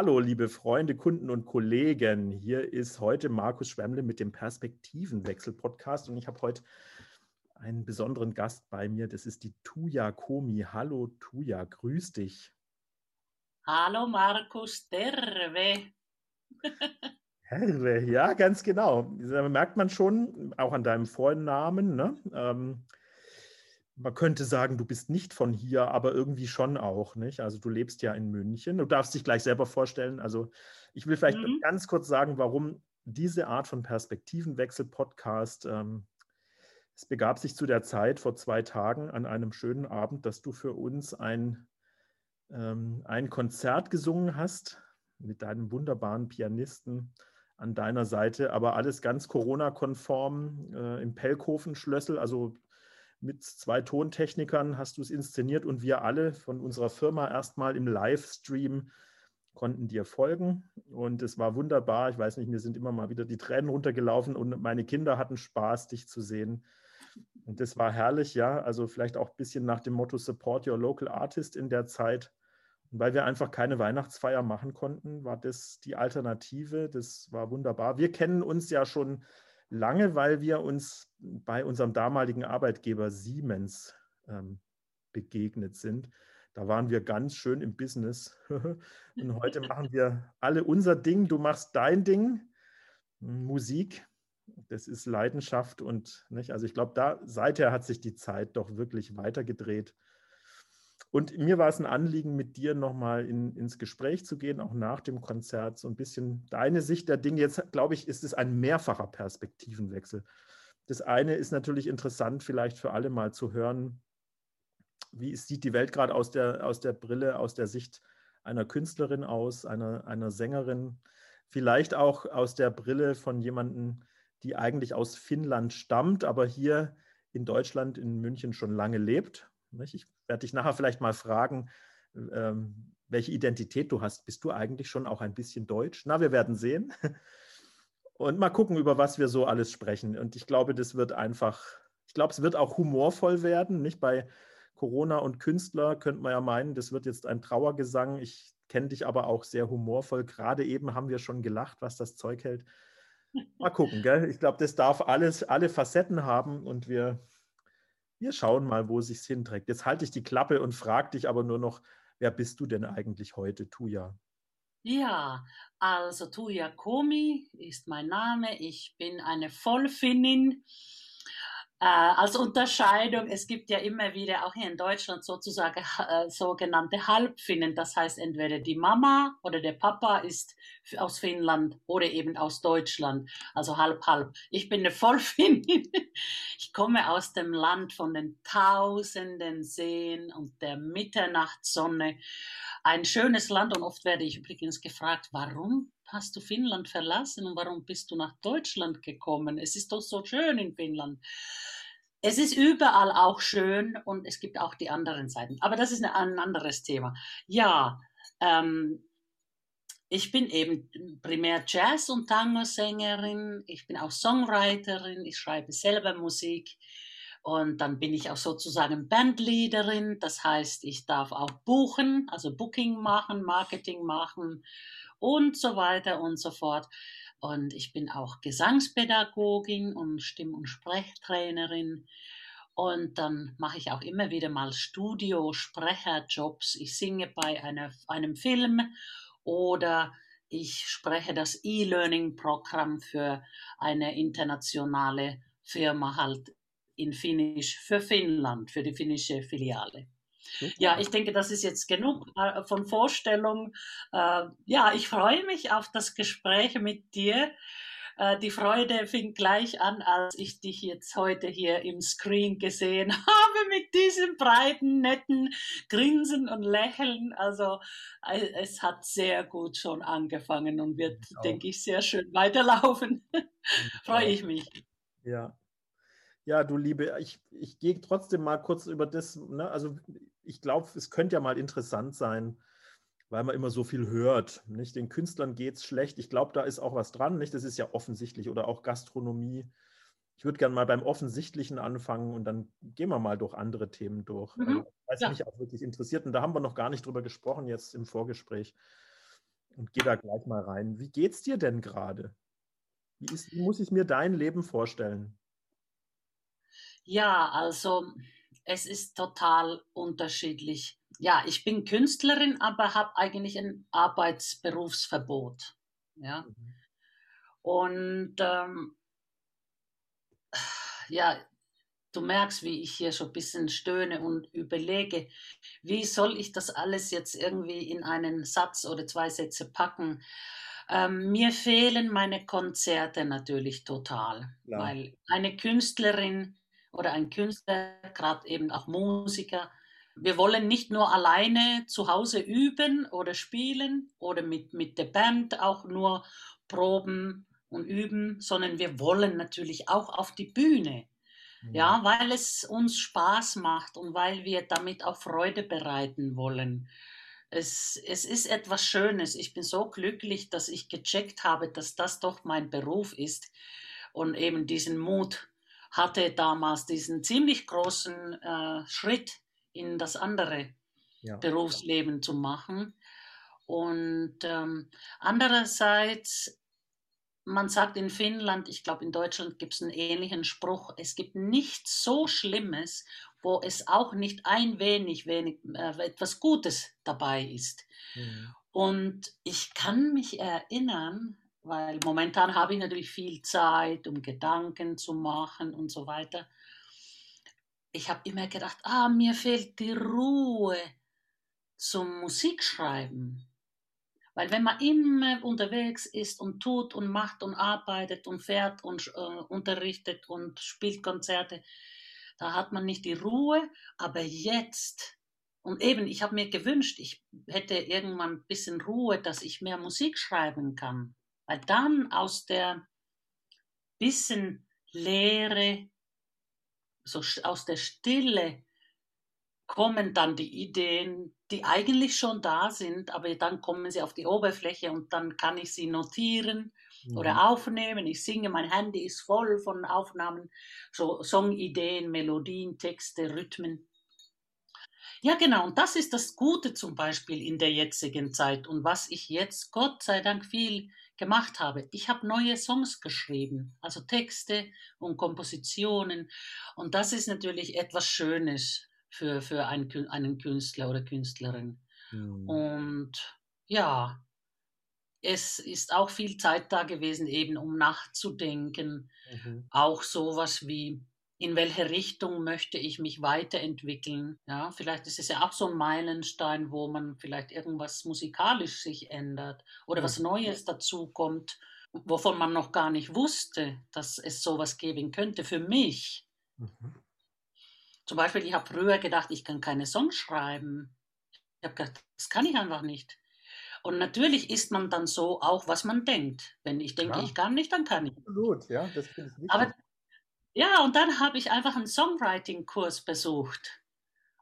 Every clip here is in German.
Hallo, liebe Freunde, Kunden und Kollegen. Hier ist heute Markus Schwemmle mit dem Perspektivenwechsel-Podcast und ich habe heute einen besonderen Gast bei mir. Das ist die Tuja Komi. Hallo, Tuja, grüß dich. Hallo, Markus, derwe. Herre, ja, ganz genau. Da merkt man schon, auch an deinem Vornamen, ne? Ähm, man könnte sagen, du bist nicht von hier, aber irgendwie schon auch, nicht? Also du lebst ja in München. Du darfst dich gleich selber vorstellen. Also ich will vielleicht mhm. ganz kurz sagen, warum diese Art von Perspektivenwechsel-Podcast, ähm, es begab sich zu der Zeit vor zwei Tagen an einem schönen Abend, dass du für uns ein, ähm, ein Konzert gesungen hast mit deinem wunderbaren Pianisten an deiner Seite, aber alles ganz Corona-konform äh, im Pellkofen-Schlössel, also mit zwei Tontechnikern hast du es inszeniert und wir alle von unserer Firma erstmal im Livestream konnten dir folgen und es war wunderbar. Ich weiß nicht, mir sind immer mal wieder die Tränen runtergelaufen und meine Kinder hatten Spaß, dich zu sehen. Und das war herrlich, ja. Also vielleicht auch ein bisschen nach dem Motto Support Your Local Artist in der Zeit. Und weil wir einfach keine Weihnachtsfeier machen konnten, war das die Alternative. Das war wunderbar. Wir kennen uns ja schon lange, weil wir uns bei unserem damaligen Arbeitgeber Siemens ähm, begegnet sind. Da waren wir ganz schön im Business. Und heute machen wir alle unser Ding. Du machst dein Ding, Musik. Das ist Leidenschaft und nicht. Also ich glaube, da seither hat sich die Zeit doch wirklich weitergedreht. Und mir war es ein Anliegen, mit dir nochmal in, ins Gespräch zu gehen, auch nach dem Konzert, so ein bisschen deine Sicht der Dinge. Jetzt, glaube ich, ist es ein mehrfacher Perspektivenwechsel. Das eine ist natürlich interessant, vielleicht für alle mal zu hören, wie sieht die Welt gerade aus der, aus der Brille, aus der Sicht einer Künstlerin aus, einer, einer Sängerin, vielleicht auch aus der Brille von jemandem, die eigentlich aus Finnland stammt, aber hier in Deutschland, in München schon lange lebt ich werde dich nachher vielleicht mal fragen, ähm, welche Identität du hast. Bist du eigentlich schon auch ein bisschen deutsch? Na, wir werden sehen. Und mal gucken, über was wir so alles sprechen. Und ich glaube, das wird einfach, ich glaube, es wird auch humorvoll werden. Nicht bei Corona und Künstler könnte man ja meinen, das wird jetzt ein Trauergesang. Ich kenne dich aber auch sehr humorvoll. Gerade eben haben wir schon gelacht, was das Zeug hält. Mal gucken, gell? Ich glaube, das darf alles, alle Facetten haben und wir wir schauen mal, wo sich's hinträgt. Jetzt halte ich die Klappe und frage dich aber nur noch, wer bist du denn eigentlich heute, Tuja? Ja, also Tuja Komi ist mein Name. Ich bin eine Vollfinnin. Äh, als Unterscheidung, es gibt ja immer wieder auch hier in Deutschland sozusagen äh, sogenannte Halbfinnen. Das heißt, entweder die Mama oder der Papa ist aus Finnland oder eben aus Deutschland. Also halb, halb. Ich bin eine Vollfinnin. Ich komme aus dem Land von den tausenden Seen und der Mitternachtssonne. Ein schönes Land und oft werde ich übrigens gefragt, warum hast du Finnland verlassen und warum bist du nach Deutschland gekommen? Es ist doch so schön in Finnland. Es ist überall auch schön und es gibt auch die anderen Seiten. Aber das ist ein anderes Thema. Ja, ähm, ich bin eben primär Jazz- und Tango-Sängerin. Ich bin auch Songwriterin. Ich schreibe selber Musik. Und dann bin ich auch sozusagen Bandleaderin. Das heißt, ich darf auch buchen, also Booking machen, Marketing machen und so weiter und so fort. Und ich bin auch Gesangspädagogin und Stimm- und Sprechtrainerin. Und dann mache ich auch immer wieder mal Studio-Sprecherjobs. Ich singe bei einer, einem Film oder ich spreche das E-Learning-Programm für eine internationale Firma halt in Finnisch für Finnland, für die finnische Filiale. Ja, ich denke, das ist jetzt genug äh, von Vorstellung. Äh, ja, ich freue mich auf das Gespräch mit dir. Äh, die Freude fing gleich an, als ich dich jetzt heute hier im Screen gesehen habe mit diesem breiten, netten Grinsen und Lächeln. Also es hat sehr gut schon angefangen und wird, denke ich, sehr schön weiterlaufen. freue ich mich. Ja, ja, du Liebe, ich, ich gehe trotzdem mal kurz über das, ne? also ich glaube, es könnte ja mal interessant sein, weil man immer so viel hört. Nicht? Den Künstlern geht es schlecht. Ich glaube, da ist auch was dran. Nicht? Das ist ja offensichtlich oder auch Gastronomie. Ich würde gerne mal beim Offensichtlichen anfangen und dann gehen wir mal durch andere Themen durch, mhm. weil es ja. mich auch wirklich interessiert. Und da haben wir noch gar nicht drüber gesprochen jetzt im Vorgespräch. und gehe da gleich mal rein. Wie geht's dir denn gerade? Wie, wie muss ich mir dein Leben vorstellen? Ja, also es ist total unterschiedlich. Ja, ich bin Künstlerin, aber habe eigentlich ein Arbeitsberufsverbot. Ja. Mhm. Und ähm, ja, du merkst, wie ich hier so ein bisschen stöhne und überlege, wie soll ich das alles jetzt irgendwie in einen Satz oder zwei Sätze packen. Ähm, mir fehlen meine Konzerte natürlich total, ja. weil eine Künstlerin oder ein Künstler, gerade eben auch Musiker, wir wollen nicht nur alleine zu Hause üben oder spielen oder mit, mit der Band auch nur proben und üben, sondern wir wollen natürlich auch auf die Bühne. Mhm. Ja, weil es uns Spaß macht und weil wir damit auch Freude bereiten wollen. Es, es ist etwas Schönes. Ich bin so glücklich, dass ich gecheckt habe, dass das doch mein Beruf ist und eben diesen Mut hatte damals, diesen ziemlich großen äh, Schritt in das andere ja. Berufsleben zu machen. Und ähm, andererseits, man sagt in Finnland, ich glaube in Deutschland gibt es einen ähnlichen Spruch, es gibt nichts so Schlimmes, wo es auch nicht ein wenig, wenig äh, etwas Gutes dabei ist. Mhm. Und ich kann mich erinnern, weil momentan habe ich natürlich viel Zeit, um Gedanken zu machen und so weiter ich habe immer gedacht, ah, mir fehlt die Ruhe zum Musikschreiben. Weil wenn man immer unterwegs ist und tut und macht und arbeitet und fährt und äh, unterrichtet und spielt Konzerte, da hat man nicht die Ruhe. Aber jetzt, und eben, ich habe mir gewünscht, ich hätte irgendwann ein bisschen Ruhe, dass ich mehr Musik schreiben kann. Weil dann aus der bisschen Leere so aus der Stille kommen dann die Ideen, die eigentlich schon da sind, aber dann kommen sie auf die Oberfläche und dann kann ich sie notieren mhm. oder aufnehmen. Ich singe, mein Handy ist voll von Aufnahmen, so Songideen, Melodien, Texte, Rhythmen. Ja, genau, und das ist das Gute zum Beispiel in der jetzigen Zeit und was ich jetzt, Gott sei Dank, viel gemacht habe. Ich habe neue Songs geschrieben, also Texte und Kompositionen. Und das ist natürlich etwas Schönes für, für einen, einen Künstler oder Künstlerin. Mhm. Und ja, es ist auch viel Zeit da gewesen, eben um nachzudenken. Mhm. Auch sowas wie, in welche Richtung möchte ich mich weiterentwickeln. Ja, vielleicht ist es ja auch so ein Meilenstein, wo man vielleicht irgendwas musikalisch sich ändert oder was Neues dazukommt, wovon man noch gar nicht wusste, dass es sowas geben könnte für mich. Mhm. Zum Beispiel, ich habe früher gedacht, ich kann keine Songs schreiben. Ich habe gedacht, das kann ich einfach nicht. Und natürlich ist man dann so auch, was man denkt. Wenn ich denke, ja. ich kann nicht, dann kann ich. Absolut, ja, das finde ich wichtig. Aber ja, und dann habe ich einfach einen Songwriting-Kurs besucht.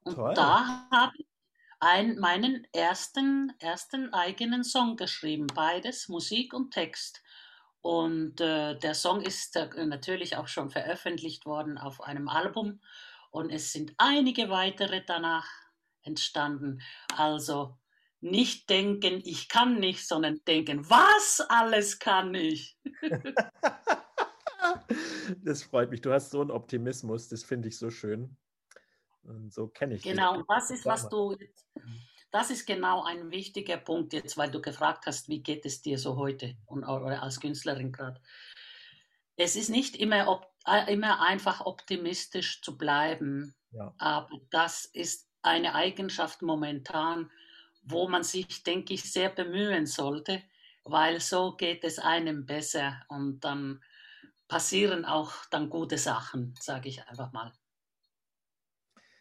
Und Toll. da habe ich ein, meinen ersten, ersten eigenen Song geschrieben, beides, Musik und Text. Und äh, der Song ist äh, natürlich auch schon veröffentlicht worden auf einem Album. Und es sind einige weitere danach entstanden. Also nicht denken, ich kann nicht, sondern denken, was alles kann ich. Das freut mich. Du hast so einen Optimismus, das finde ich so schön. Und so kenne ich Genau, dich. das ist, was du das ist genau ein wichtiger Punkt jetzt, weil du gefragt hast, wie geht es dir so heute und oder als Künstlerin gerade. Es ist nicht immer, op, äh, immer einfach optimistisch zu bleiben, ja. aber das ist eine Eigenschaft momentan, wo man sich, denke ich, sehr bemühen sollte, weil so geht es einem besser und dann passieren auch dann gute Sachen, sage ich einfach mal.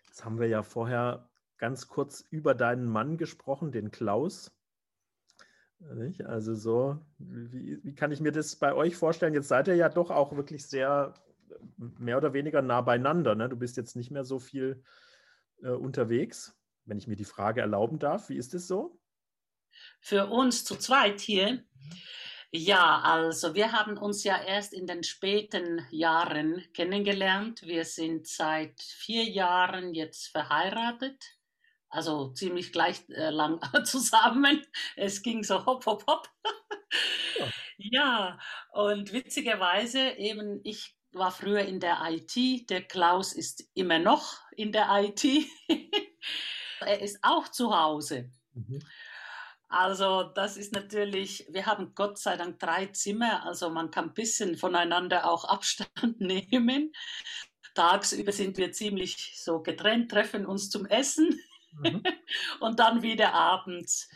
Jetzt haben wir ja vorher ganz kurz über deinen Mann gesprochen, den Klaus. Also so, wie, wie, kann ich mir das bei euch vorstellen? Jetzt seid ihr ja doch auch wirklich sehr mehr oder weniger nah beieinander. Ne? Du bist jetzt nicht mehr so viel äh, unterwegs, wenn ich mir die Frage erlauben darf. Wie ist es so? Für uns zu zweit hier ja, also wir haben uns ja erst in den späten Jahren kennengelernt. Wir sind seit vier Jahren jetzt verheiratet. also ziemlich gleich äh, lang zusammen. Es ging so hopp, hopp, hopp. Ja. ja, und witzigerweise eben, ich war früher in der IT, der Klaus ist immer noch in der IT. er ist auch zu Hause. Mhm. Also das ist natürlich, wir haben Gott sei Dank drei Zimmer, also man kann ein bisschen voneinander auch Abstand nehmen. Tagsüber sind wir ziemlich so getrennt, treffen uns zum Essen mhm. und dann wieder abends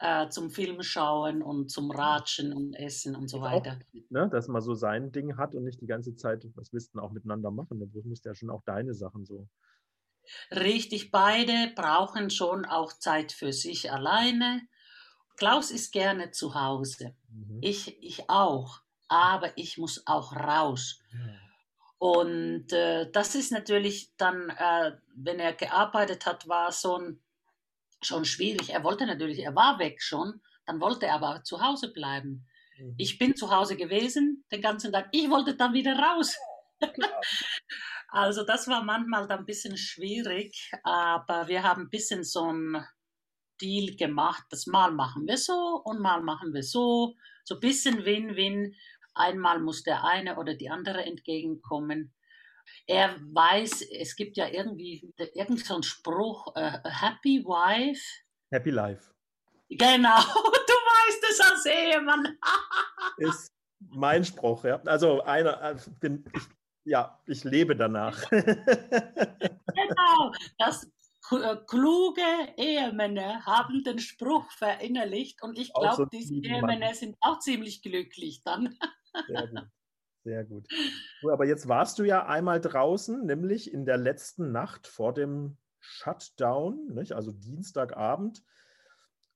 äh, zum Film schauen und zum Ratschen und Essen und so weiter. Auch, ne? Dass man so sein Ding hat und nicht die ganze Zeit, was willst du denn auch miteinander machen? Du musst ja schon auch deine Sachen so. Richtig, beide brauchen schon auch Zeit für sich alleine. Klaus ist gerne zu Hause. Mhm. Ich, ich auch. Aber ich muss auch raus. Ja. Und äh, das ist natürlich dann, äh, wenn er gearbeitet hat, war so ein schon schwierig. Er wollte natürlich, er war weg schon, dann wollte er aber zu Hause bleiben. Mhm. Ich bin zu Hause gewesen den ganzen Tag. Ich wollte dann wieder raus. also das war manchmal dann ein bisschen schwierig, aber wir haben ein bisschen so ein Deal gemacht. Das mal machen wir so und mal machen wir so. So ein bisschen Win-Win. Einmal muss der eine oder die andere entgegenkommen. Er weiß, es gibt ja irgendwie irgend so einen Spruch, uh, Happy Wife. Happy Life. Genau, du weißt es als Ehemann. ist mein Spruch, ja. Also einer, äh, bin ich, ja, ich lebe danach. genau, das kluge Ehemänner haben den Spruch verinnerlicht und ich glaube, diese Ehemänner sind auch ziemlich glücklich dann. Sehr gut. Sehr gut. Aber jetzt warst du ja einmal draußen, nämlich in der letzten Nacht vor dem Shutdown, nicht? also Dienstagabend.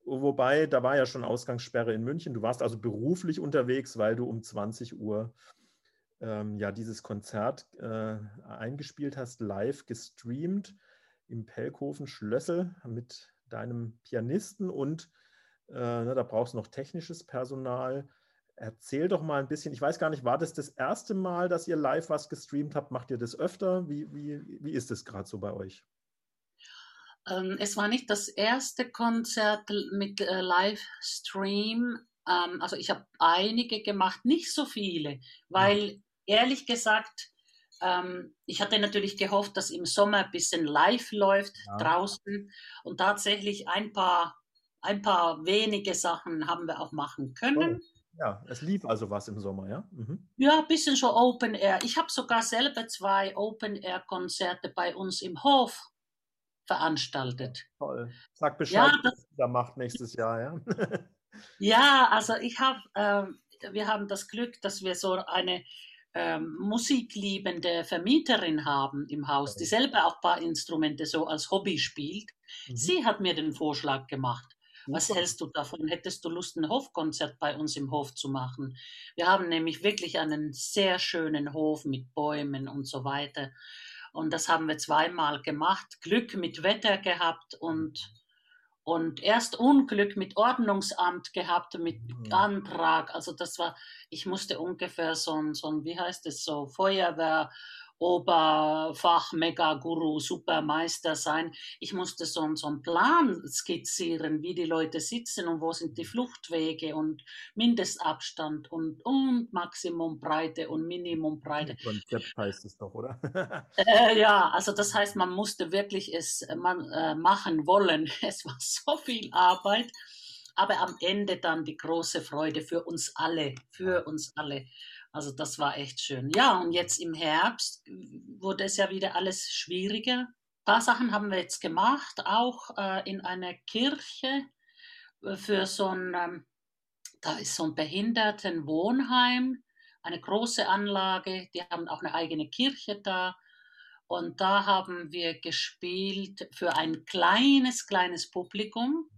Wobei, da war ja schon Ausgangssperre in München. Du warst also beruflich unterwegs, weil du um 20 Uhr ähm, ja dieses Konzert äh, eingespielt hast, live gestreamt im Pelkhofen Schlössel mit deinem Pianisten und äh, ne, da brauchst du noch technisches Personal. Erzähl doch mal ein bisschen, ich weiß gar nicht, war das das erste Mal, dass ihr live was gestreamt habt? Macht ihr das öfter? Wie, wie, wie ist es gerade so bei euch? Ähm, es war nicht das erste Konzert mit äh, Livestream. Ähm, also ich habe einige gemacht, nicht so viele, weil ja. ehrlich gesagt, ähm, ich hatte natürlich gehofft, dass im Sommer ein bisschen live läuft ja. draußen und tatsächlich ein paar, ein paar wenige Sachen haben wir auch machen können. Oh. Ja, es lief also was im Sommer, ja? Mhm. Ja, ein bisschen so Open Air. Ich habe sogar selber zwei Open Air Konzerte bei uns im Hof veranstaltet. Toll. Sag Bescheid, ja, was ihr da macht nächstes Jahr, ja? ja, also ich habe, äh, wir haben das Glück, dass wir so eine ähm, musikliebende Vermieterin haben im Haus, die selber auch ein paar Instrumente so als Hobby spielt. Mhm. Sie hat mir den Vorschlag gemacht. Was hältst du davon? Hättest du Lust, ein Hofkonzert bei uns im Hof zu machen? Wir haben nämlich wirklich einen sehr schönen Hof mit Bäumen und so weiter. Und das haben wir zweimal gemacht. Glück mit Wetter gehabt und, und erst Unglück mit Ordnungsamt gehabt, mit mhm. Antrag. Also das war, ich musste ungefähr so ein, so ein wie heißt es so, Feuerwehr, Oberfach, Mega-Guru, Supermeister sein. Ich musste so, so einen Plan skizzieren, wie die Leute sitzen und wo sind die Fluchtwege und Mindestabstand und, und Maximumbreite und Minimumbreite. Konzept heißt es doch, oder? äh, ja, also das heißt, man musste wirklich es man, äh, machen wollen. Es war so viel Arbeit aber am Ende dann die große Freude für uns alle, für uns alle. Also das war echt schön. Ja, und jetzt im Herbst wurde es ja wieder alles schwieriger. Ein paar Sachen haben wir jetzt gemacht, auch äh, in einer Kirche äh, für so ein, ähm, da ist so ein Behindertenwohnheim, eine große Anlage, die haben auch eine eigene Kirche da. Und da haben wir gespielt für ein kleines, kleines Publikum.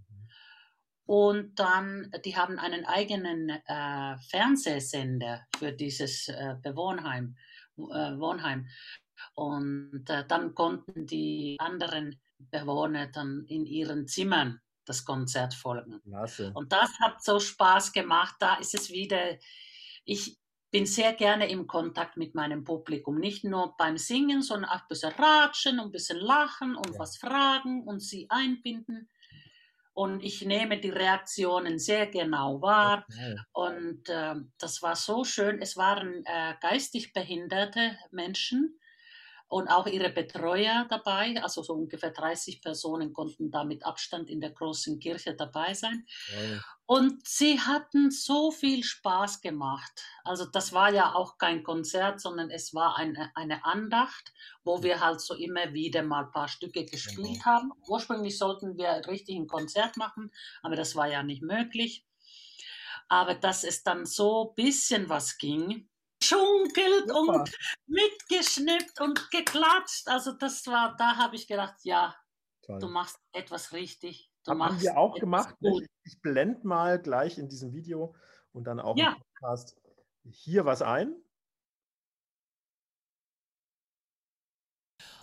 Und dann, die haben einen eigenen äh, Fernsehsender für dieses äh, Bewohnheim, äh, Wohnheim. Und äh, dann konnten die anderen Bewohner dann in ihren Zimmern das Konzert folgen. Klasse. Und das hat so Spaß gemacht. Da ist es wieder, ich, bin sehr gerne im Kontakt mit meinem Publikum. Nicht nur beim Singen, sondern auch ein bisschen ratschen, ein bisschen lachen und ja. was fragen und sie einbinden. Und ich nehme die Reaktionen sehr genau wahr. Okay. Und äh, das war so schön. Es waren äh, geistig behinderte Menschen, und auch ihre Betreuer dabei. Also so ungefähr 30 Personen konnten da mit Abstand in der großen Kirche dabei sein. Ja. Und sie hatten so viel Spaß gemacht. Also das war ja auch kein Konzert, sondern es war eine, eine Andacht, wo wir halt so immer wieder mal ein paar Stücke gespielt genau. haben. Ursprünglich sollten wir richtig ein Konzert machen, aber das war ja nicht möglich. Aber dass es dann so ein bisschen was ging, geschunkelt und mitgeschnippt und geklatscht. Also das war, da habe ich gedacht, ja, Toll. du machst etwas richtig. Du Haben machst wir auch gemacht. Ne? Gut. Ich blende mal gleich in diesem Video und dann auch ja. im Podcast hier was ein.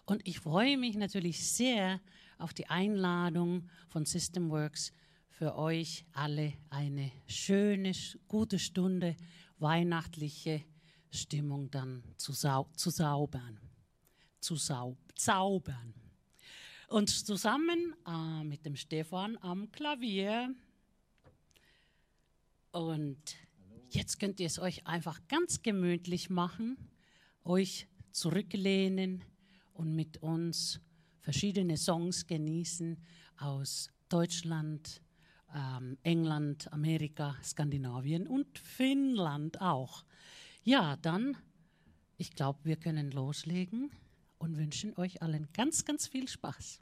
Und ich freue mich natürlich sehr auf die Einladung von Systemworks für euch alle eine schöne, gute Stunde, weihnachtliche Stimmung dann zu, sau zu saubern. Zu sau zaubern. Und zusammen äh, mit dem Stefan am Klavier. Und jetzt könnt ihr es euch einfach ganz gemütlich machen, euch zurücklehnen und mit uns verschiedene Songs genießen aus Deutschland, ähm, England, Amerika, Skandinavien und Finnland auch. Ja, dann, ich glaube, wir können loslegen und wünschen euch allen ganz, ganz viel Spaß.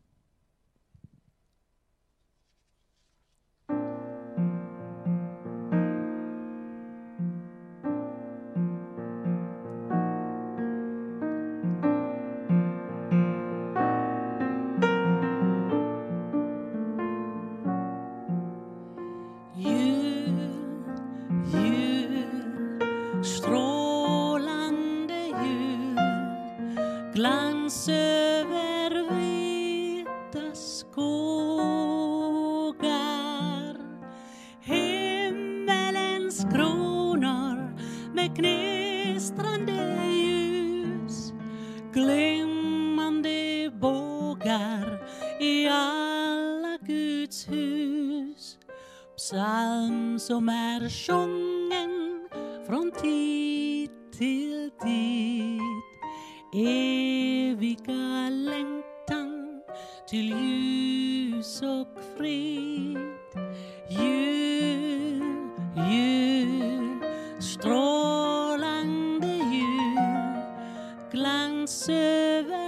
clan se.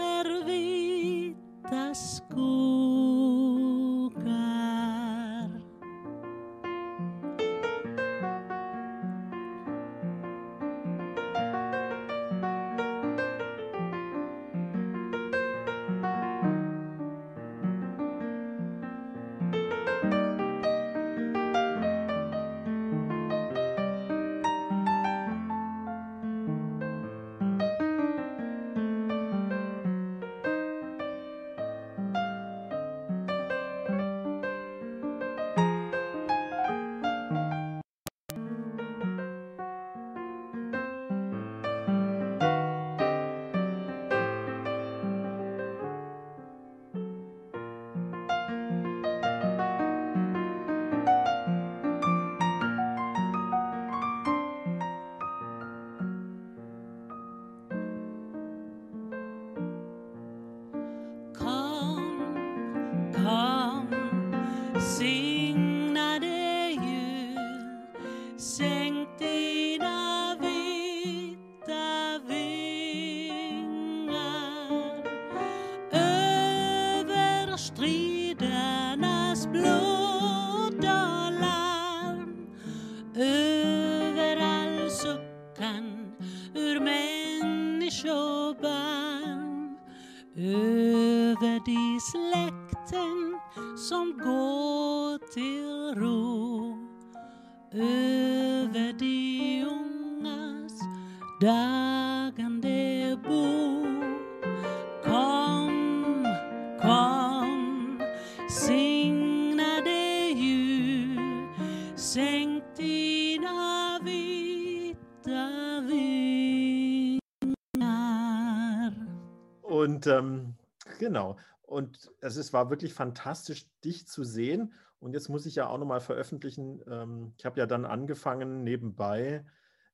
Es war wirklich fantastisch, dich zu sehen. Und jetzt muss ich ja auch nochmal veröffentlichen. Ähm, ich habe ja dann angefangen nebenbei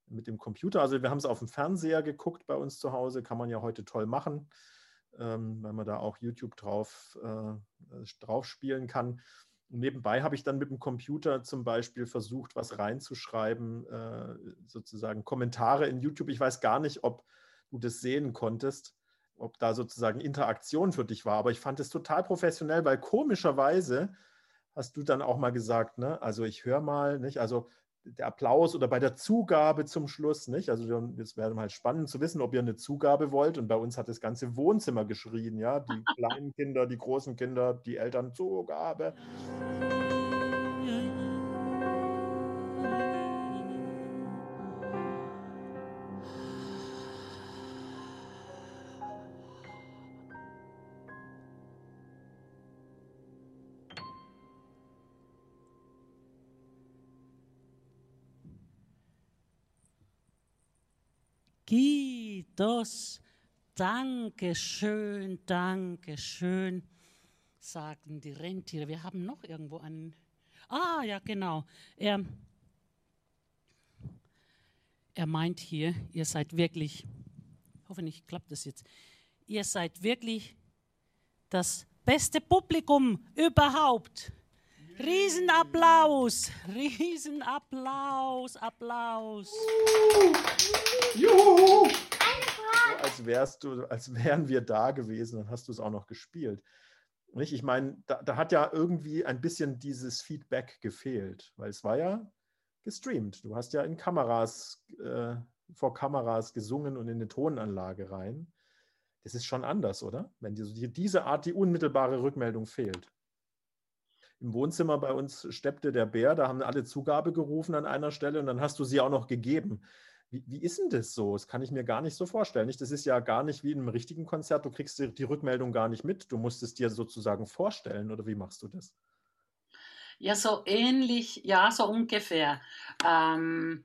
mit dem Computer. Also wir haben es auf dem Fernseher geguckt bei uns zu Hause, kann man ja heute toll machen, ähm, weil man da auch YouTube drauf, äh, drauf spielen kann. Und nebenbei habe ich dann mit dem Computer zum Beispiel versucht, was reinzuschreiben, äh, sozusagen Kommentare in YouTube. Ich weiß gar nicht, ob du das sehen konntest ob da sozusagen Interaktion für dich war. Aber ich fand es total professionell, weil komischerweise hast du dann auch mal gesagt, ne? Also ich höre mal, nicht? Also der Applaus oder bei der Zugabe zum Schluss, nicht? Also es wäre mal spannend zu wissen, ob ihr eine Zugabe wollt. Und bei uns hat das ganze Wohnzimmer geschrien, ja, die kleinen Kinder, die großen Kinder, die Eltern Zugabe. Danke schön, danke schön, sagten die Rentiere. Wir haben noch irgendwo einen. Ah, ja, genau. Er, er meint hier, ihr seid wirklich, hoffentlich klappt das jetzt, ihr seid wirklich das beste Publikum überhaupt. Riesenapplaus, Riesenapplaus, Applaus. Juhu. So, als wärst du, als wären wir da gewesen, dann hast du es auch noch gespielt. Nicht? Ich meine, da, da, hat ja irgendwie ein bisschen dieses Feedback gefehlt, weil es war ja gestreamt. Du hast ja in Kameras, äh, vor Kameras gesungen und in eine Tonanlage rein. Das ist schon anders, oder? Wenn dir diese Art, die unmittelbare Rückmeldung fehlt im Wohnzimmer bei uns steppte der Bär, da haben alle Zugabe gerufen an einer Stelle und dann hast du sie auch noch gegeben. Wie, wie ist denn das so? Das kann ich mir gar nicht so vorstellen. Das ist ja gar nicht wie in einem richtigen Konzert. Du kriegst die Rückmeldung gar nicht mit. Du musst es dir sozusagen vorstellen oder wie machst du das? Ja, so ähnlich, ja, so ungefähr. Ähm,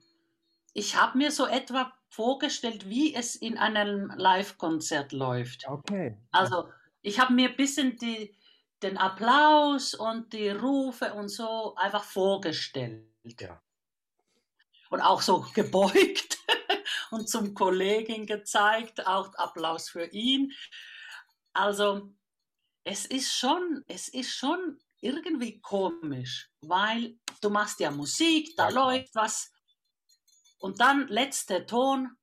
ich habe mir so etwa vorgestellt, wie es in einem Live-Konzert läuft. Okay. Also ich habe mir ein bisschen die, den Applaus und die Rufe und so einfach vorgestellt. Ja. Und auch so gebeugt und zum Kollegen gezeigt, auch Applaus für ihn. Also es ist schon, es ist schon irgendwie komisch, weil du machst ja Musik, da ja. läuft was und dann letzter Ton,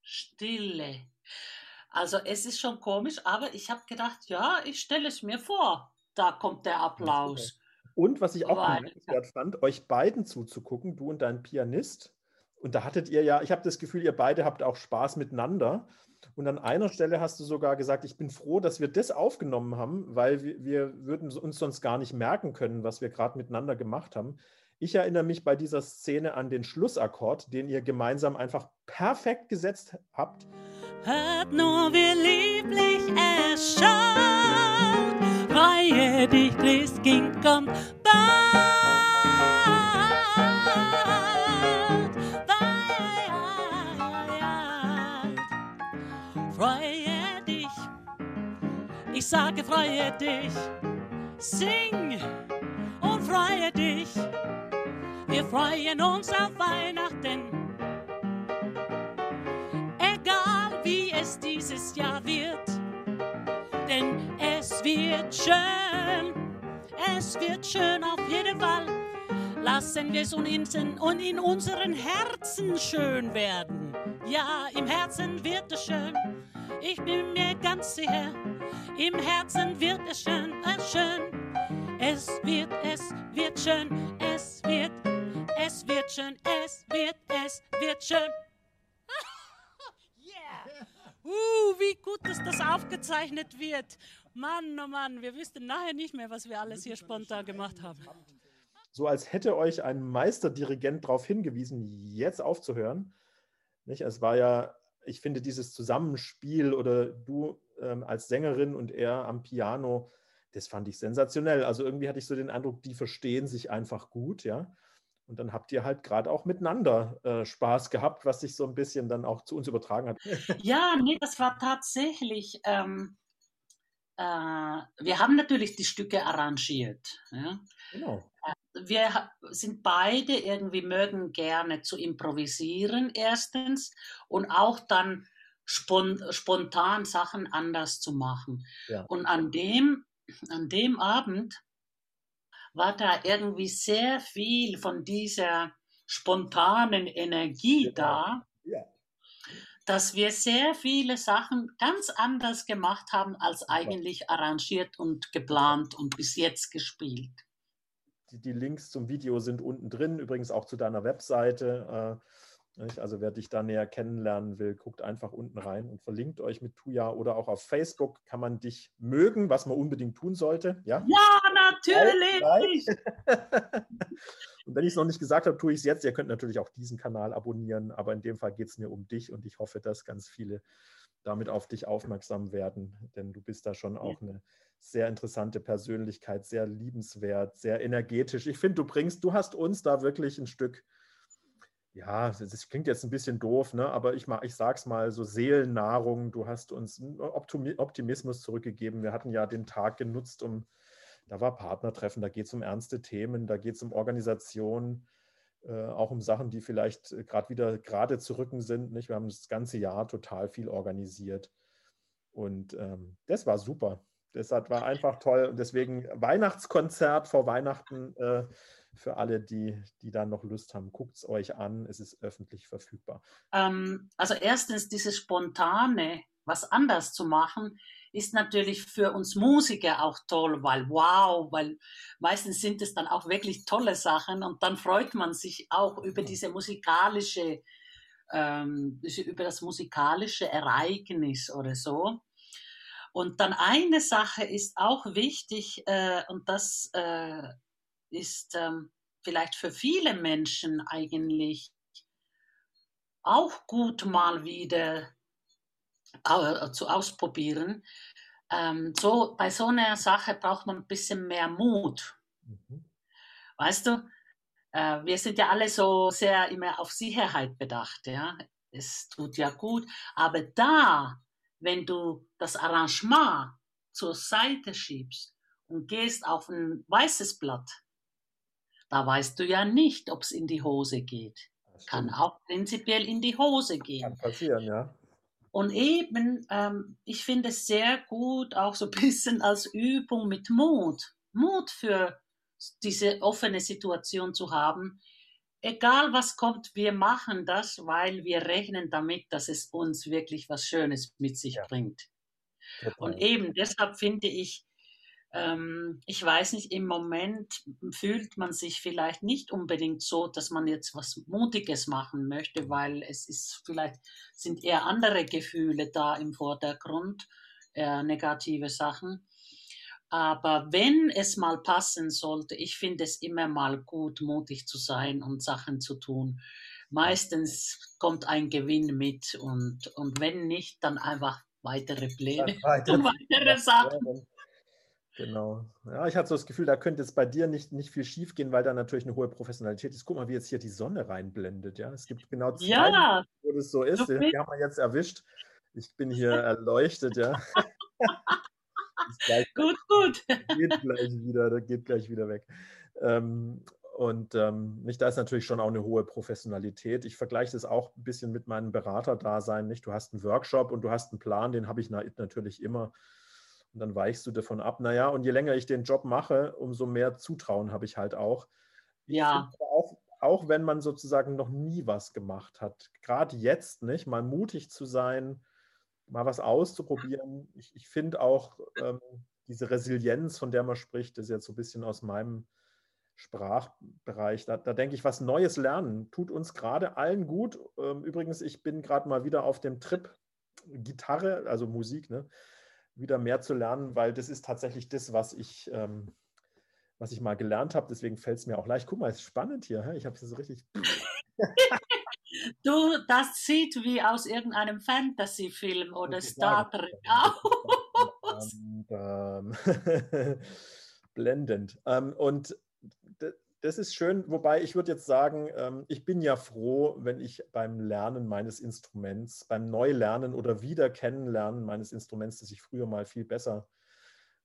Stille. Also es ist schon komisch, aber ich habe gedacht, ja, ich stelle es mir vor. Da kommt der Applaus. Und was ich auch bemerkenswert fand, euch beiden zuzugucken, du und dein Pianist. Und da hattet ihr ja, ich habe das Gefühl, ihr beide habt auch Spaß miteinander. Und an einer Stelle hast du sogar gesagt, ich bin froh, dass wir das aufgenommen haben, weil wir, wir würden uns sonst gar nicht merken können, was wir gerade miteinander gemacht haben. Ich erinnere mich bei dieser Szene an den Schlussakkord, den ihr gemeinsam einfach perfekt gesetzt habt. Hört nur, wie lieblich es schaut. Freue dich, Christkind kommt bald. Freue dich, ich sage, freue dich. Sing und freue dich. Wir freuen uns auf Weihnachten es dieses Jahr wird. Denn es wird schön, es wird schön auf jeden Fall. Lassen wir es und in unseren Herzen schön werden. Ja, im Herzen wird es schön. Ich bin mir ganz sicher, im Herzen wird es schön, es schön. Es wird, es wird schön, es wird, es wird schön, es wird, es wird schön. Uh, wie gut, dass das aufgezeichnet wird. Mann, oh Mann, wir wüssten nachher nicht mehr, was wir alles hier spontan gemacht haben. So als hätte euch ein Meisterdirigent darauf hingewiesen, jetzt aufzuhören. Nicht? Es war ja, ich finde, dieses Zusammenspiel oder du ähm, als Sängerin und er am Piano, das fand ich sensationell. Also irgendwie hatte ich so den Eindruck, die verstehen sich einfach gut, ja. Und dann habt ihr halt gerade auch miteinander äh, Spaß gehabt, was sich so ein bisschen dann auch zu uns übertragen hat. Ja, nee, das war tatsächlich. Ähm, äh, wir haben natürlich die Stücke arrangiert. Ja? Genau. Äh, wir sind beide irgendwie mögen gerne zu improvisieren, erstens, und auch dann spon spontan Sachen anders zu machen. Ja. Und an dem, an dem Abend war da irgendwie sehr viel von dieser spontanen Energie genau. da, ja. dass wir sehr viele Sachen ganz anders gemacht haben, als eigentlich arrangiert und geplant und bis jetzt gespielt. Die, die Links zum Video sind unten drin, übrigens auch zu deiner Webseite. Äh, also wer dich da näher kennenlernen will, guckt einfach unten rein und verlinkt euch mit Tuya oder auch auf Facebook kann man dich mögen, was man unbedingt tun sollte. Ja, ja natürlich. und wenn ich es noch nicht gesagt habe, tue ich es jetzt. Ihr könnt natürlich auch diesen Kanal abonnieren, aber in dem Fall geht es mir um dich und ich hoffe, dass ganz viele damit auf dich aufmerksam werden, denn du bist da schon auch eine sehr interessante Persönlichkeit, sehr liebenswert, sehr energetisch. Ich finde, du bringst, du hast uns da wirklich ein Stück ja, das klingt jetzt ein bisschen doof, ne? aber ich, ich sage es mal, so Seelennahrung, du hast uns Optimismus zurückgegeben. Wir hatten ja den Tag genutzt, um, da war Partnertreffen, da geht es um ernste Themen, da geht es um Organisation, äh, auch um Sachen, die vielleicht äh, gerade wieder gerade zu rücken sind. Nicht? Wir haben das ganze Jahr total viel organisiert und ähm, das war super. Das war einfach toll und deswegen Weihnachtskonzert vor Weihnachten. Äh, für alle, die, die da noch Lust haben, guckt es euch an. Es ist öffentlich verfügbar. Ähm, also erstens, dieses Spontane, was anders zu machen, ist natürlich für uns Musiker auch toll, weil wow, weil meistens sind es dann auch wirklich tolle Sachen und dann freut man sich auch über diese musikalische, ähm, über das musikalische Ereignis oder so. Und dann eine Sache ist auch wichtig äh, und das äh, ist ähm, vielleicht für viele Menschen eigentlich auch gut mal wieder äh, zu ausprobieren. Ähm, so, bei so einer Sache braucht man ein bisschen mehr Mut. Mhm. Weißt du, äh, wir sind ja alle so sehr immer auf Sicherheit bedacht. Ja? Es tut ja gut. Aber da, wenn du das Arrangement zur Seite schiebst und gehst auf ein weißes Blatt, da weißt du ja nicht, ob es in die Hose geht. Kann auch prinzipiell in die Hose gehen. Kann passieren, ja. Und eben, ähm, ich finde es sehr gut, auch so ein bisschen als Übung mit Mut. Mut für diese offene Situation zu haben. Egal was kommt, wir machen das, weil wir rechnen damit, dass es uns wirklich was Schönes mit sich ja. bringt. Total. Und eben deshalb finde ich, ähm, ich weiß nicht, im Moment fühlt man sich vielleicht nicht unbedingt so, dass man jetzt was Mutiges machen möchte, weil es ist vielleicht sind eher andere Gefühle da im Vordergrund, eher negative Sachen. Aber wenn es mal passen sollte, ich finde es immer mal gut, mutig zu sein und Sachen zu tun. Meistens kommt ein Gewinn mit und, und wenn nicht, dann einfach weitere Pläne weiter, und weitere Sachen. Genau. Ja, ich hatte so das Gefühl, da könnte jetzt bei dir nicht, nicht viel schief gehen, weil da natürlich eine hohe Professionalität ist. Guck mal, wie jetzt hier die Sonne reinblendet. Ja, es gibt genau zwei, ja, wo das so ist. Die haben wir jetzt erwischt. Ich bin hier erleuchtet, ja. gleich, gut, gut. Geht gleich wieder, geht gleich wieder weg. Ähm, und ähm, nicht, da ist natürlich schon auch eine hohe Professionalität. Ich vergleiche das auch ein bisschen mit meinem Beraterdasein. Nicht? Du hast einen Workshop und du hast einen Plan, den habe ich natürlich immer. Und dann weichst du davon ab. Naja, und je länger ich den Job mache, umso mehr Zutrauen habe ich halt auch. ja. Auch, auch wenn man sozusagen noch nie was gemacht hat, gerade jetzt nicht, mal mutig zu sein, mal was auszuprobieren. Ich, ich finde auch ähm, diese Resilienz, von der man spricht, ist jetzt so ein bisschen aus meinem Sprachbereich. Da, da denke ich, was Neues lernen tut uns gerade allen gut. Ähm, übrigens, ich bin gerade mal wieder auf dem Trip Gitarre, also Musik, ne? wieder mehr zu lernen, weil das ist tatsächlich das, was ich, ähm, was ich mal gelernt habe. Deswegen fällt es mir auch leicht. Guck mal, es ist spannend hier. Hä? Ich habe es so richtig. du, das sieht wie aus irgendeinem Fantasy-Film oder Star Trek aus. Ähm, blendend. Ähm, und das ist schön, wobei ich würde jetzt sagen, ähm, ich bin ja froh, wenn ich beim Lernen meines Instruments, beim Neulernen oder Wiederkennenlernen meines Instruments, das ich früher mal viel besser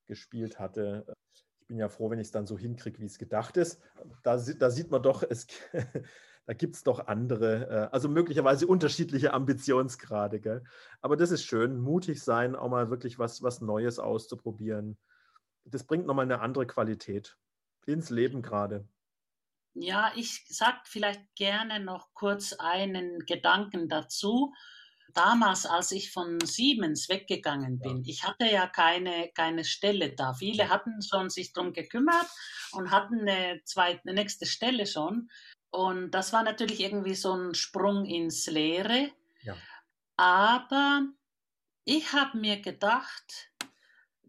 gespielt hatte, äh, ich bin ja froh, wenn ich es dann so hinkriege, wie es gedacht ist. Da, da sieht man doch, es, da gibt es doch andere, äh, also möglicherweise unterschiedliche Ambitionsgrade. Gell? Aber das ist schön, mutig sein, auch mal wirklich was, was Neues auszuprobieren. Das bringt nochmal eine andere Qualität ins Leben gerade. Ja, ich sage vielleicht gerne noch kurz einen Gedanken dazu. Damals, als ich von Siemens weggegangen bin, ja. ich hatte ja keine, keine Stelle da. Viele hatten schon sich darum gekümmert und hatten eine, zweite, eine nächste Stelle schon. Und das war natürlich irgendwie so ein Sprung ins Leere. Ja. Aber ich habe mir gedacht,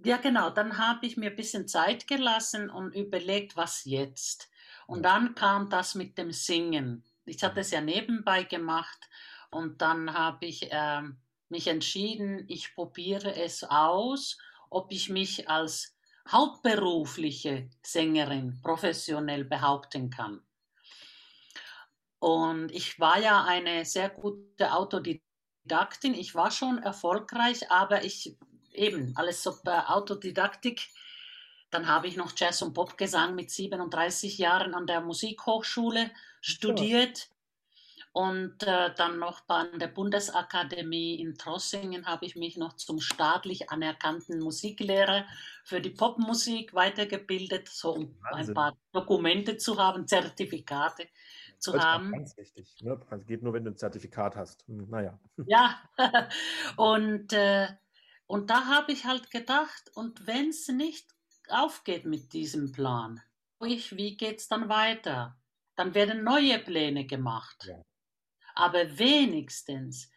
ja genau, dann habe ich mir ein bisschen Zeit gelassen und überlegt, was jetzt. Und dann kam das mit dem Singen. Ich hatte es ja nebenbei gemacht und dann habe ich äh, mich entschieden, ich probiere es aus, ob ich mich als hauptberufliche Sängerin professionell behaupten kann. Und ich war ja eine sehr gute Autodidaktin. Ich war schon erfolgreich, aber ich eben alles so bei Autodidaktik. Dann habe ich noch Jazz und Popgesang mit 37 Jahren an der Musikhochschule studiert. Und äh, dann noch bei der Bundesakademie in Trossingen habe ich mich noch zum staatlich anerkannten Musiklehrer für die Popmusik weitergebildet, so um Wahnsinn. ein paar Dokumente zu haben, Zertifikate zu das haben. Ganz wichtig. Ne? Geht nur, wenn du ein Zertifikat hast. Hm, naja. Ja, und, äh, und da habe ich halt gedacht, und wenn es nicht aufgeht mit diesem Plan, wie geht es dann weiter? Dann werden neue Pläne gemacht. Ja. Aber wenigstens,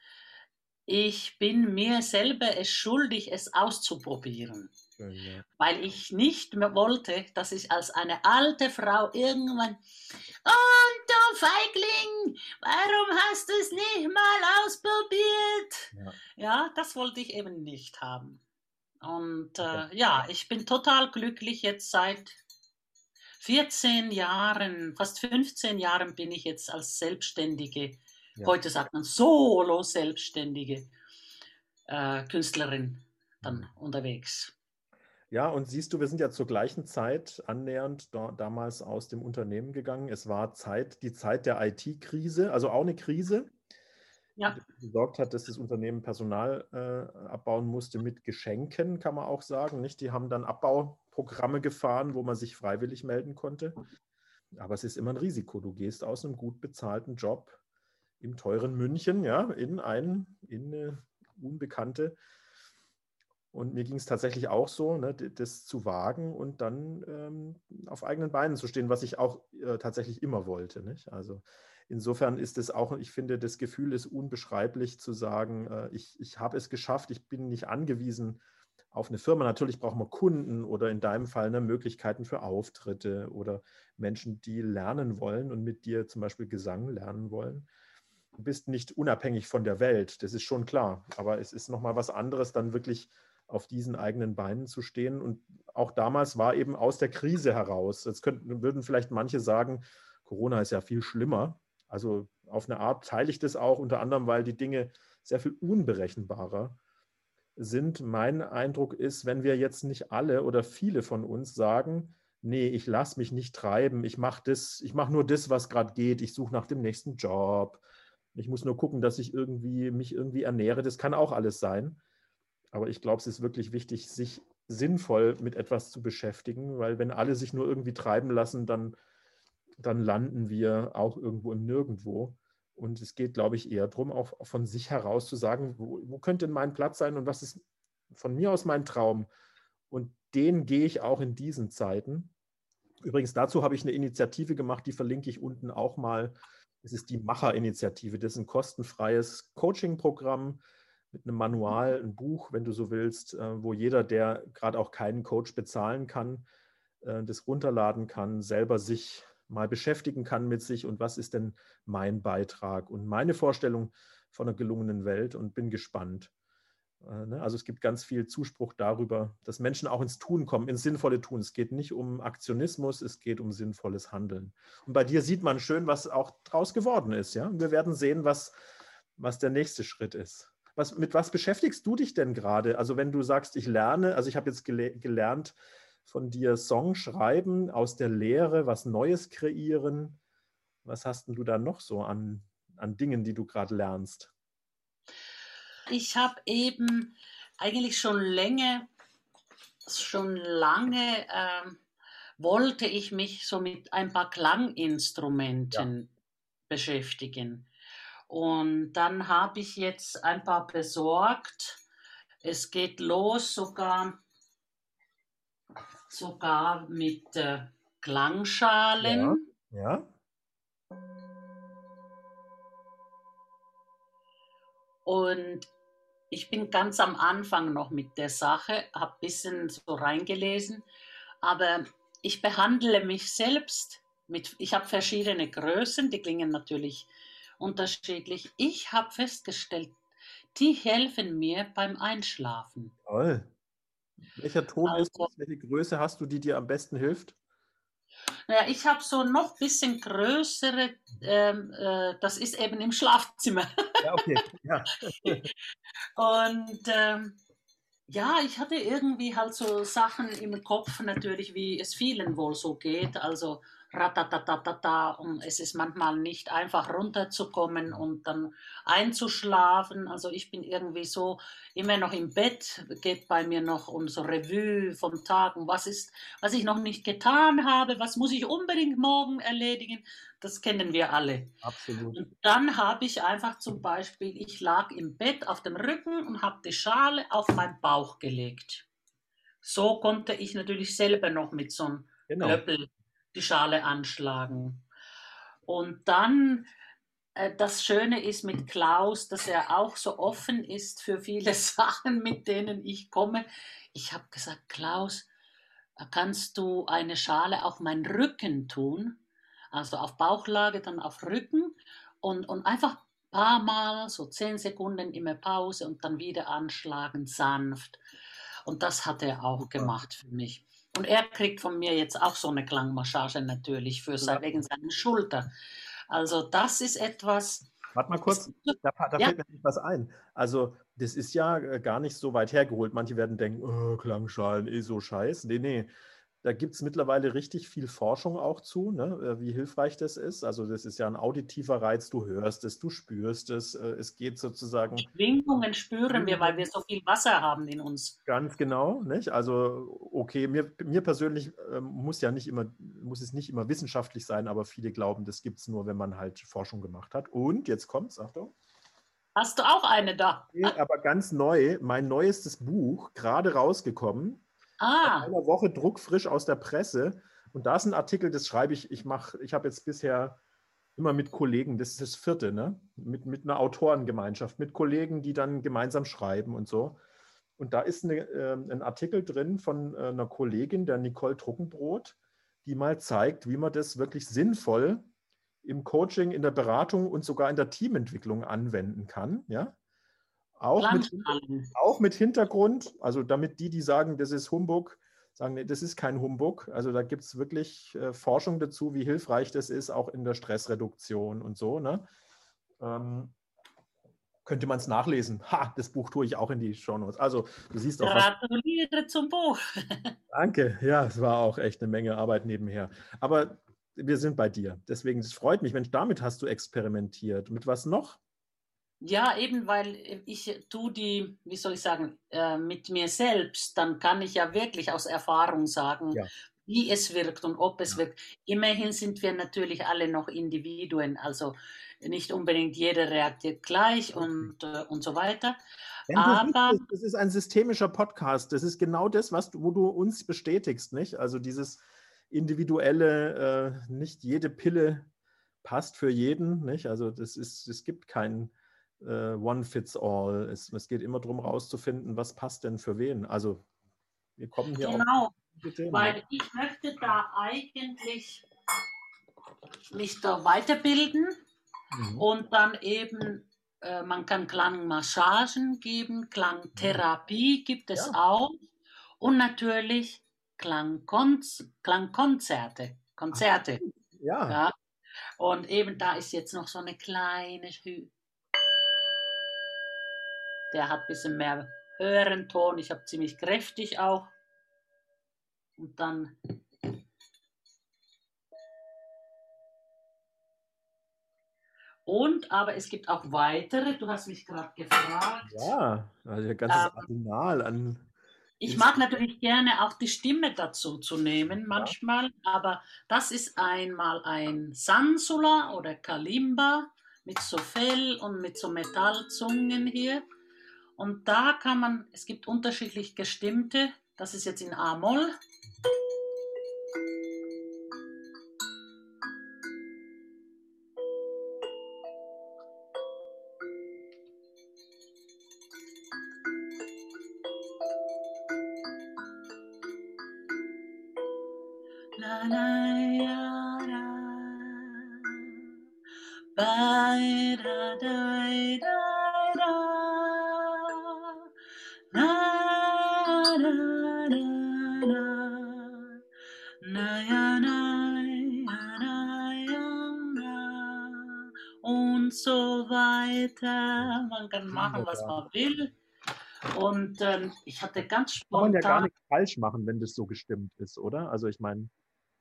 ich bin mir selber es schuldig, es auszuprobieren. Ja. Weil ich nicht mehr wollte, dass ich als eine alte Frau irgendwann, und Feigling, warum hast du es nicht mal ausprobiert? Ja. ja. das wollte ich eben nicht haben. Und äh, ja, ich bin total glücklich jetzt seit 14 Jahren, fast 15 Jahren bin ich jetzt als Selbstständige, ja. heute sagt man Solo-Selbstständige äh, Künstlerin dann mhm. unterwegs. Ja, und siehst du, wir sind ja zur gleichen Zeit annähernd da, damals aus dem Unternehmen gegangen. Es war Zeit, die Zeit der IT-Krise, also auch eine Krise, ja. die gesorgt hat, dass das Unternehmen Personal äh, abbauen musste mit Geschenken, kann man auch sagen. Nicht? Die haben dann Abbauprogramme gefahren, wo man sich freiwillig melden konnte. Aber es ist immer ein Risiko. Du gehst aus einem gut bezahlten Job im teuren München, ja, in ein, in eine unbekannte und mir ging es tatsächlich auch so, ne, das zu wagen und dann ähm, auf eigenen Beinen zu stehen, was ich auch äh, tatsächlich immer wollte. Nicht? Also insofern ist es auch, ich finde, das Gefühl ist unbeschreiblich zu sagen, äh, ich, ich habe es geschafft, ich bin nicht angewiesen auf eine Firma. Natürlich brauchen wir Kunden oder in deinem Fall ne, Möglichkeiten für Auftritte oder Menschen, die lernen wollen und mit dir zum Beispiel Gesang lernen wollen. Du bist nicht unabhängig von der Welt, das ist schon klar. Aber es ist nochmal was anderes, dann wirklich auf diesen eigenen Beinen zu stehen. Und auch damals war eben aus der Krise heraus. Jetzt könnten, würden vielleicht manche sagen, Corona ist ja viel schlimmer. Also auf eine Art teile ich das auch, unter anderem, weil die Dinge sehr viel unberechenbarer sind. Mein Eindruck ist, wenn wir jetzt nicht alle oder viele von uns sagen, nee, ich lasse mich nicht treiben, ich mache das, nur das, was gerade geht, ich suche nach dem nächsten Job, ich muss nur gucken, dass ich irgendwie mich irgendwie ernähre, das kann auch alles sein. Aber ich glaube, es ist wirklich wichtig, sich sinnvoll mit etwas zu beschäftigen, weil wenn alle sich nur irgendwie treiben lassen, dann, dann landen wir auch irgendwo im Nirgendwo. Und es geht, glaube ich, eher darum, auch von sich heraus zu sagen, wo, wo könnte mein Platz sein und was ist von mir aus mein Traum. Und den gehe ich auch in diesen Zeiten. Übrigens, dazu habe ich eine Initiative gemacht, die verlinke ich unten auch mal. Es ist die Macher-Initiative. Das ist ein kostenfreies Coaching-Programm, mit einem Manual, ein Buch, wenn du so willst, äh, wo jeder, der gerade auch keinen Coach bezahlen kann, äh, das runterladen kann, selber sich mal beschäftigen kann mit sich und was ist denn mein Beitrag und meine Vorstellung von einer gelungenen Welt und bin gespannt, Äh, ne? Also es gibt ganz viel Zuspruch darüber, dass Menschen auch ins Tun kommen, ins sinnvolle Tun. Es geht nicht um Aktionismus, es geht um sinnvolles Handeln. Und bei dir sieht man schön, was auch draus geworden ist. Ja? Wir werden sehen, was, was der nächste Schritt ist. Was, mit was beschäftigst du dich denn gerade? Also wenn du sagst, ich lerne, also ich habe jetzt gele gelernt von dir Song schreiben, aus der Lehre was Neues kreieren. Was hast denn du da noch so an, an Dingen, die du gerade lernst? Ich habe eben eigentlich schon länger, schon lange äh, wollte ich mich so mit ein paar Klanginstrumenten ja. beschäftigen. Und dann habe ich jetzt ein paar besorgt. Es geht los sogar, sogar mit äh, Klangschalen. Ja. ja. Und ich bin ganz am Anfang noch mit der Sache, habe ein bisschen so reingelesen, aber ich behandle mich selbst mit, ich habe verschiedene Größen, die klingen natürlich unterschiedlich. Ich habe festgestellt, die helfen mir beim Einschlafen. Toll. Welcher Ton also, ist das? Welche Größe hast du, die dir am besten hilft? Naja, ich habe so noch ein bisschen größere, ähm, äh, das ist eben im Schlafzimmer. Ja, okay. Ja. Und ähm, ja, ich hatte irgendwie halt so Sachen im Kopf natürlich, wie es vielen wohl so geht. Also ratatatata und es ist manchmal nicht einfach runterzukommen und dann einzuschlafen. Also ich bin irgendwie so immer noch im Bett, geht bei mir noch unsere Revue vom Tag und was ist, was ich noch nicht getan habe, was muss ich unbedingt morgen erledigen. Das kennen wir alle. Absolut. Und dann habe ich einfach zum Beispiel, ich lag im Bett auf dem Rücken und habe die Schale auf meinen Bauch gelegt. So konnte ich natürlich selber noch mit so einem genau. Klöppel die Schale anschlagen. Und dann, äh, das Schöne ist mit Klaus, dass er auch so offen ist für viele Sachen, mit denen ich komme. Ich habe gesagt, Klaus, kannst du eine Schale auf meinen Rücken tun? Also auf Bauchlage, dann auf Rücken und, und einfach ein paar Mal, so zehn Sekunden immer Pause und dann wieder anschlagen, sanft. Und das hat er auch gemacht für mich. Und er kriegt von mir jetzt auch so eine Klangmassage natürlich für sein, wegen seiner Schulter. Also das ist etwas. Warte mal kurz, da, da ja. fällt mir was ein. Also das ist ja äh, gar nicht so weit hergeholt. Manche werden denken, oh, Klangschalen, eh so scheiß. Nee, nee. Da gibt es mittlerweile richtig viel Forschung auch zu, ne, äh, wie hilfreich das ist. Also das ist ja ein auditiver Reiz, du hörst es, du spürst es. Äh, es geht sozusagen. Schwingungen spüren wir, weil wir so viel Wasser haben in uns. Ganz genau, nicht? Also okay, mir, mir persönlich äh, muss ja nicht immer, muss es nicht immer wissenschaftlich sein, aber viele glauben, das gibt es nur, wenn man halt Forschung gemacht hat. Und jetzt kommt's, Achtung. Hast du auch eine da? Nee, aber ganz neu, mein neuestes Buch, gerade rausgekommen, Ah. In einer Woche druckfrisch aus der Presse. Und da ist ein Artikel, das schreibe ich, ich mache, ich habe jetzt bisher immer mit Kollegen, das ist das vierte, ne? Mit, mit einer Autorengemeinschaft, mit Kollegen, die dann gemeinsam schreiben und so. Und da ist eine, äh, ein Artikel drin von äh, einer Kollegin, der Nicole Truckenbrot, die mal zeigt, wie man das wirklich sinnvoll im Coaching, in der Beratung und sogar in der Teamentwicklung anwenden kann. Ja? Auch mit, auch mit, Hintergrund, also damit die, die sagen, das ist Humbug, sagen, nee, das ist kein Humbug. Also da gibt es wirklich äh, Forschung dazu, wie hilfreich das ist, auch in der Stressreduktion und so. Ne? Ähm, könnte man es nachlesen. Ha, das Buch tue ich auch in die Shownotes. Also du siehst auch. Gratuliere zum Buch. Danke. Ja, es war auch echt eine Menge Arbeit nebenher. Aber wir sind bei dir. Deswegen, es freut mich, Mensch, damit hast du experimentiert. Mit was noch? Ja, eben weil ich tu die, wie soll ich sagen, äh, mit mir selbst, dann kann ich ja wirklich aus Erfahrung sagen, ja. wie es wirkt und ob es ja. wirkt. Immerhin sind wir natürlich alle noch Individuen, also nicht unbedingt jeder reagiert gleich und, äh, und so weiter. Aber siehst, das ist ein systemischer Podcast. Das ist genau das, was du, wo du uns bestätigst, nicht? Also dieses individuelle, äh, nicht jede Pille passt für jeden, nicht? Also das ist, es gibt keinen äh, One Fits All. Es, es geht immer darum, rauszufinden, was passt denn für wen. Also wir kommen hier genau, weil ich möchte da eigentlich mich da weiterbilden mhm. und dann eben äh, man kann Klangmassagen geben, Klangtherapie gibt es ja. auch und natürlich Klangkonz Klangkonzerte, Konzerte. Ja. ja. Und eben da ist jetzt noch so eine kleine Hü Der hat ein bisschen mehr höheren Ton. Ich habe ziemlich kräftig auch. Und dann Und, aber es gibt auch weitere, du hast mich gerade gefragt. Ja, also ein ganzes ähm, Arsenal an. Ich mag natürlich gerne auch die Stimme dazu zu nehmen manchmal, ja. aber das ist einmal ein Sansula oder Kalimba mit so Fell und mit so Metallzungen hier. Und da kann man, es gibt unterschiedlich gestimmte, das ist jetzt in A-Moll. Und so weiter. Man kann machen, was man will. Und ähm, ich hatte ganz spontan. Kann man ja gar nichts falsch machen, wenn das so gestimmt ist, oder? Also ich meine.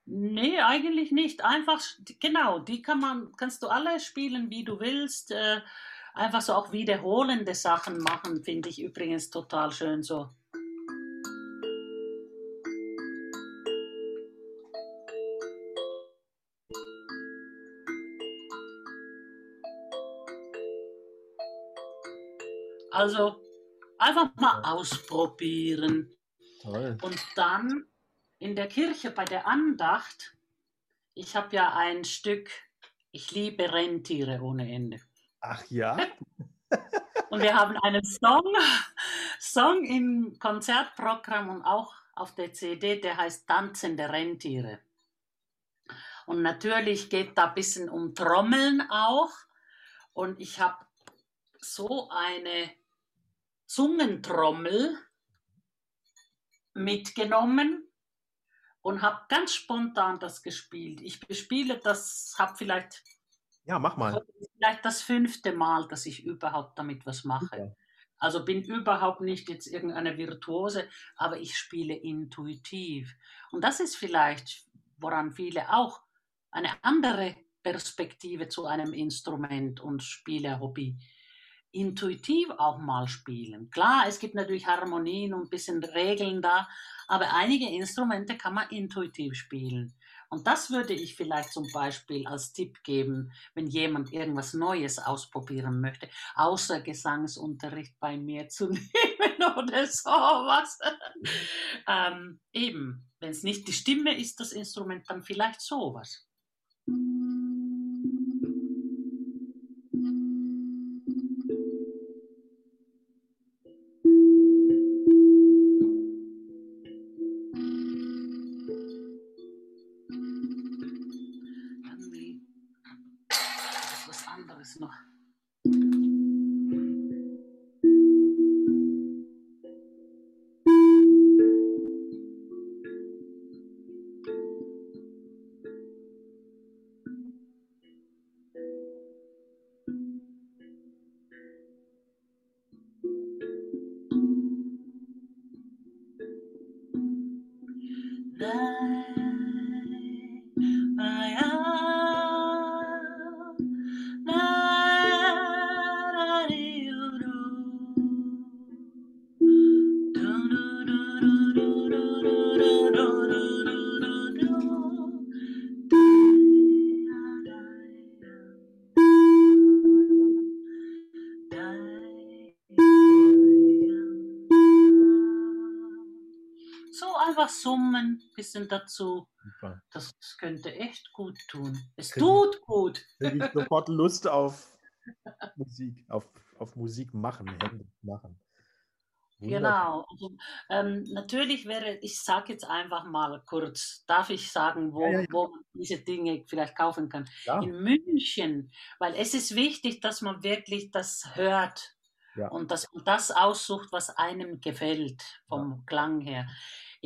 Nee, eigentlich nicht. Einfach, genau, die kann man, kannst du alle spielen, wie du willst. Äh, einfach so auch wiederholende Sachen machen, finde ich übrigens total schön so. Also einfach mal ausprobieren. Toll. Und dann in der Kirche bei der Andacht, ich habe ja ein Stück, ich liebe Rentiere ohne Ende. Ach ja. und wir haben einen Song, Song im Konzertprogramm und auch auf der CD, der heißt Tanzende Rentiere. Und natürlich geht da ein bisschen um Trommeln auch. Und ich habe so eine Zungentrommel mitgenommen und habe ganz spontan das gespielt. Ich bespiele das, habe vielleicht ja mach mal vielleicht das fünfte Mal, dass ich überhaupt damit was mache. Super. Also bin überhaupt nicht jetzt irgendeine Virtuose, aber ich spiele intuitiv. Und das ist vielleicht, woran viele auch eine andere Perspektive zu einem Instrument und Spielehobby intuitiv auch mal spielen. Klar, es gibt natürlich Harmonien und ein bisschen Regeln da, aber einige Instrumente kann man intuitiv spielen. Und das würde ich vielleicht zum Beispiel als Tipp geben, wenn jemand irgendwas Neues ausprobieren möchte, außer Gesangsunterricht bei mir zu nehmen oder sowas. ähm, eben, wenn es nicht die Stimme ist, das Instrument, dann vielleicht sowas. einfach bisschen dazu. Super. Das könnte echt gut tun. Es Krieg tut gut. Ich sofort Lust auf Musik, auf, auf Musik machen, machen. Genau. Also, ähm, natürlich wäre, ich sage jetzt einfach mal kurz, darf ich sagen, wo, Ja, ja, wo man diese Dinge vielleicht kaufen kann? Ja. In München, weil es ist wichtig, dass man wirklich das hört und dass man das aussucht, was einem gefällt vom Klang her.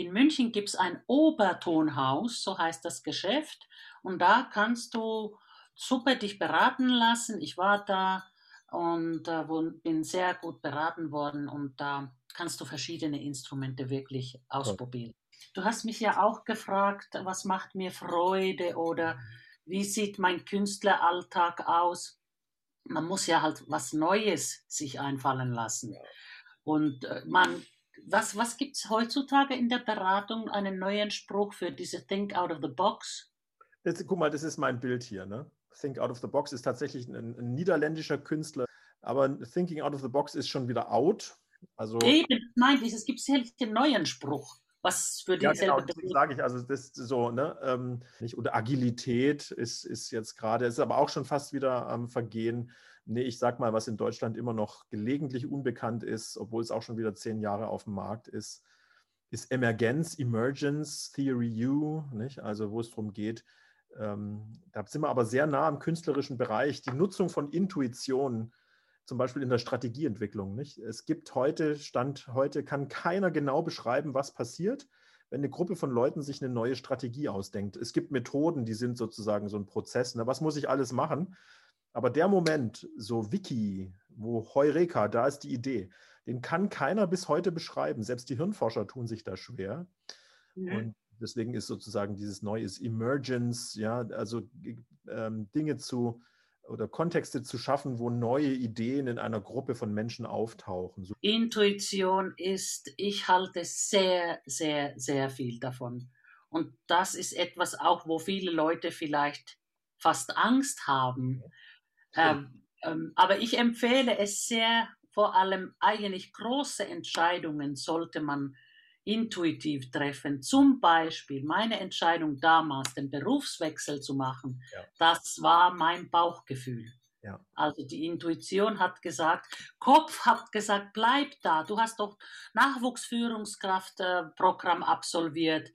In München gibt es ein Obertonhaus, so heißt das Geschäft, und da kannst du super dich beraten lassen. Ich war da und äh, bin sehr gut beraten worden und da kannst du verschiedene Instrumente wirklich ausprobieren. Du hast mich ja auch gefragt, was macht mir Freude oder wie sieht mein Künstleralltag aus? Man muss ja halt was Neues sich einfallen lassen. Und äh, man, was, was gibt es heutzutage in der Beratung? Einen neuen Spruch für diese Think out of the box? Das, guck mal, das ist mein Bild hier. Ne? Think Out of the Box ist tatsächlich ein, ein niederländischer Künstler, aber Thinking Out of the Box ist schon wieder out. Also Eben, nein, es gibt sicherlich einen neuen Spruch, was für ja, genau, sage ich, also das ist so, ne, ähm, nicht, oder Agilität ist, ist jetzt gerade, ist aber auch schon fast wieder am Vergehen. Nee, ich sag mal, was in Deutschland immer noch gelegentlich unbekannt ist, obwohl es auch schon wieder zehn Jahre auf dem Markt ist, ist Emergenz, Emergence, Theory U, nicht? also wo es darum geht, ähm, da sind wir aber sehr nah am künstlerischen Bereich, die Nutzung von Intuition, zum Beispiel in der Strategieentwicklung. Nicht? Es gibt heute, Stand heute, kann keiner genau beschreiben, was passiert, wenn eine Gruppe von Leuten sich eine neue Strategie ausdenkt. Es gibt Methoden, die sind sozusagen so ein Prozess. Ne? Was muss ich alles machen? Aber der Moment, so Wiki, wo Heureka, da ist die Idee, den kann keiner bis heute beschreiben. Selbst die Hirnforscher tun sich da schwer. Mhm. Und deswegen ist sozusagen dieses Neue ist Emergence, ja, also ähm, Dinge zu oder Kontexte zu schaffen, wo neue Ideen in einer Gruppe von Menschen auftauchen. So, Intuition ist, ich halte sehr, sehr, sehr viel davon. Und das ist etwas auch, wo viele Leute vielleicht fast Angst haben. Ähm, ähm, aber ich empfehle es sehr, vor allem eigentlich große Entscheidungen sollte man intuitiv treffen. Zum Beispiel meine Entscheidung damals, den Berufswechsel zu machen, Ja. das war mein Bauchgefühl. Ja. Also die Intuition hat gesagt, Kopf hat gesagt, bleib da. Du hast doch Nachwuchsführungskraftprogramm absolviert.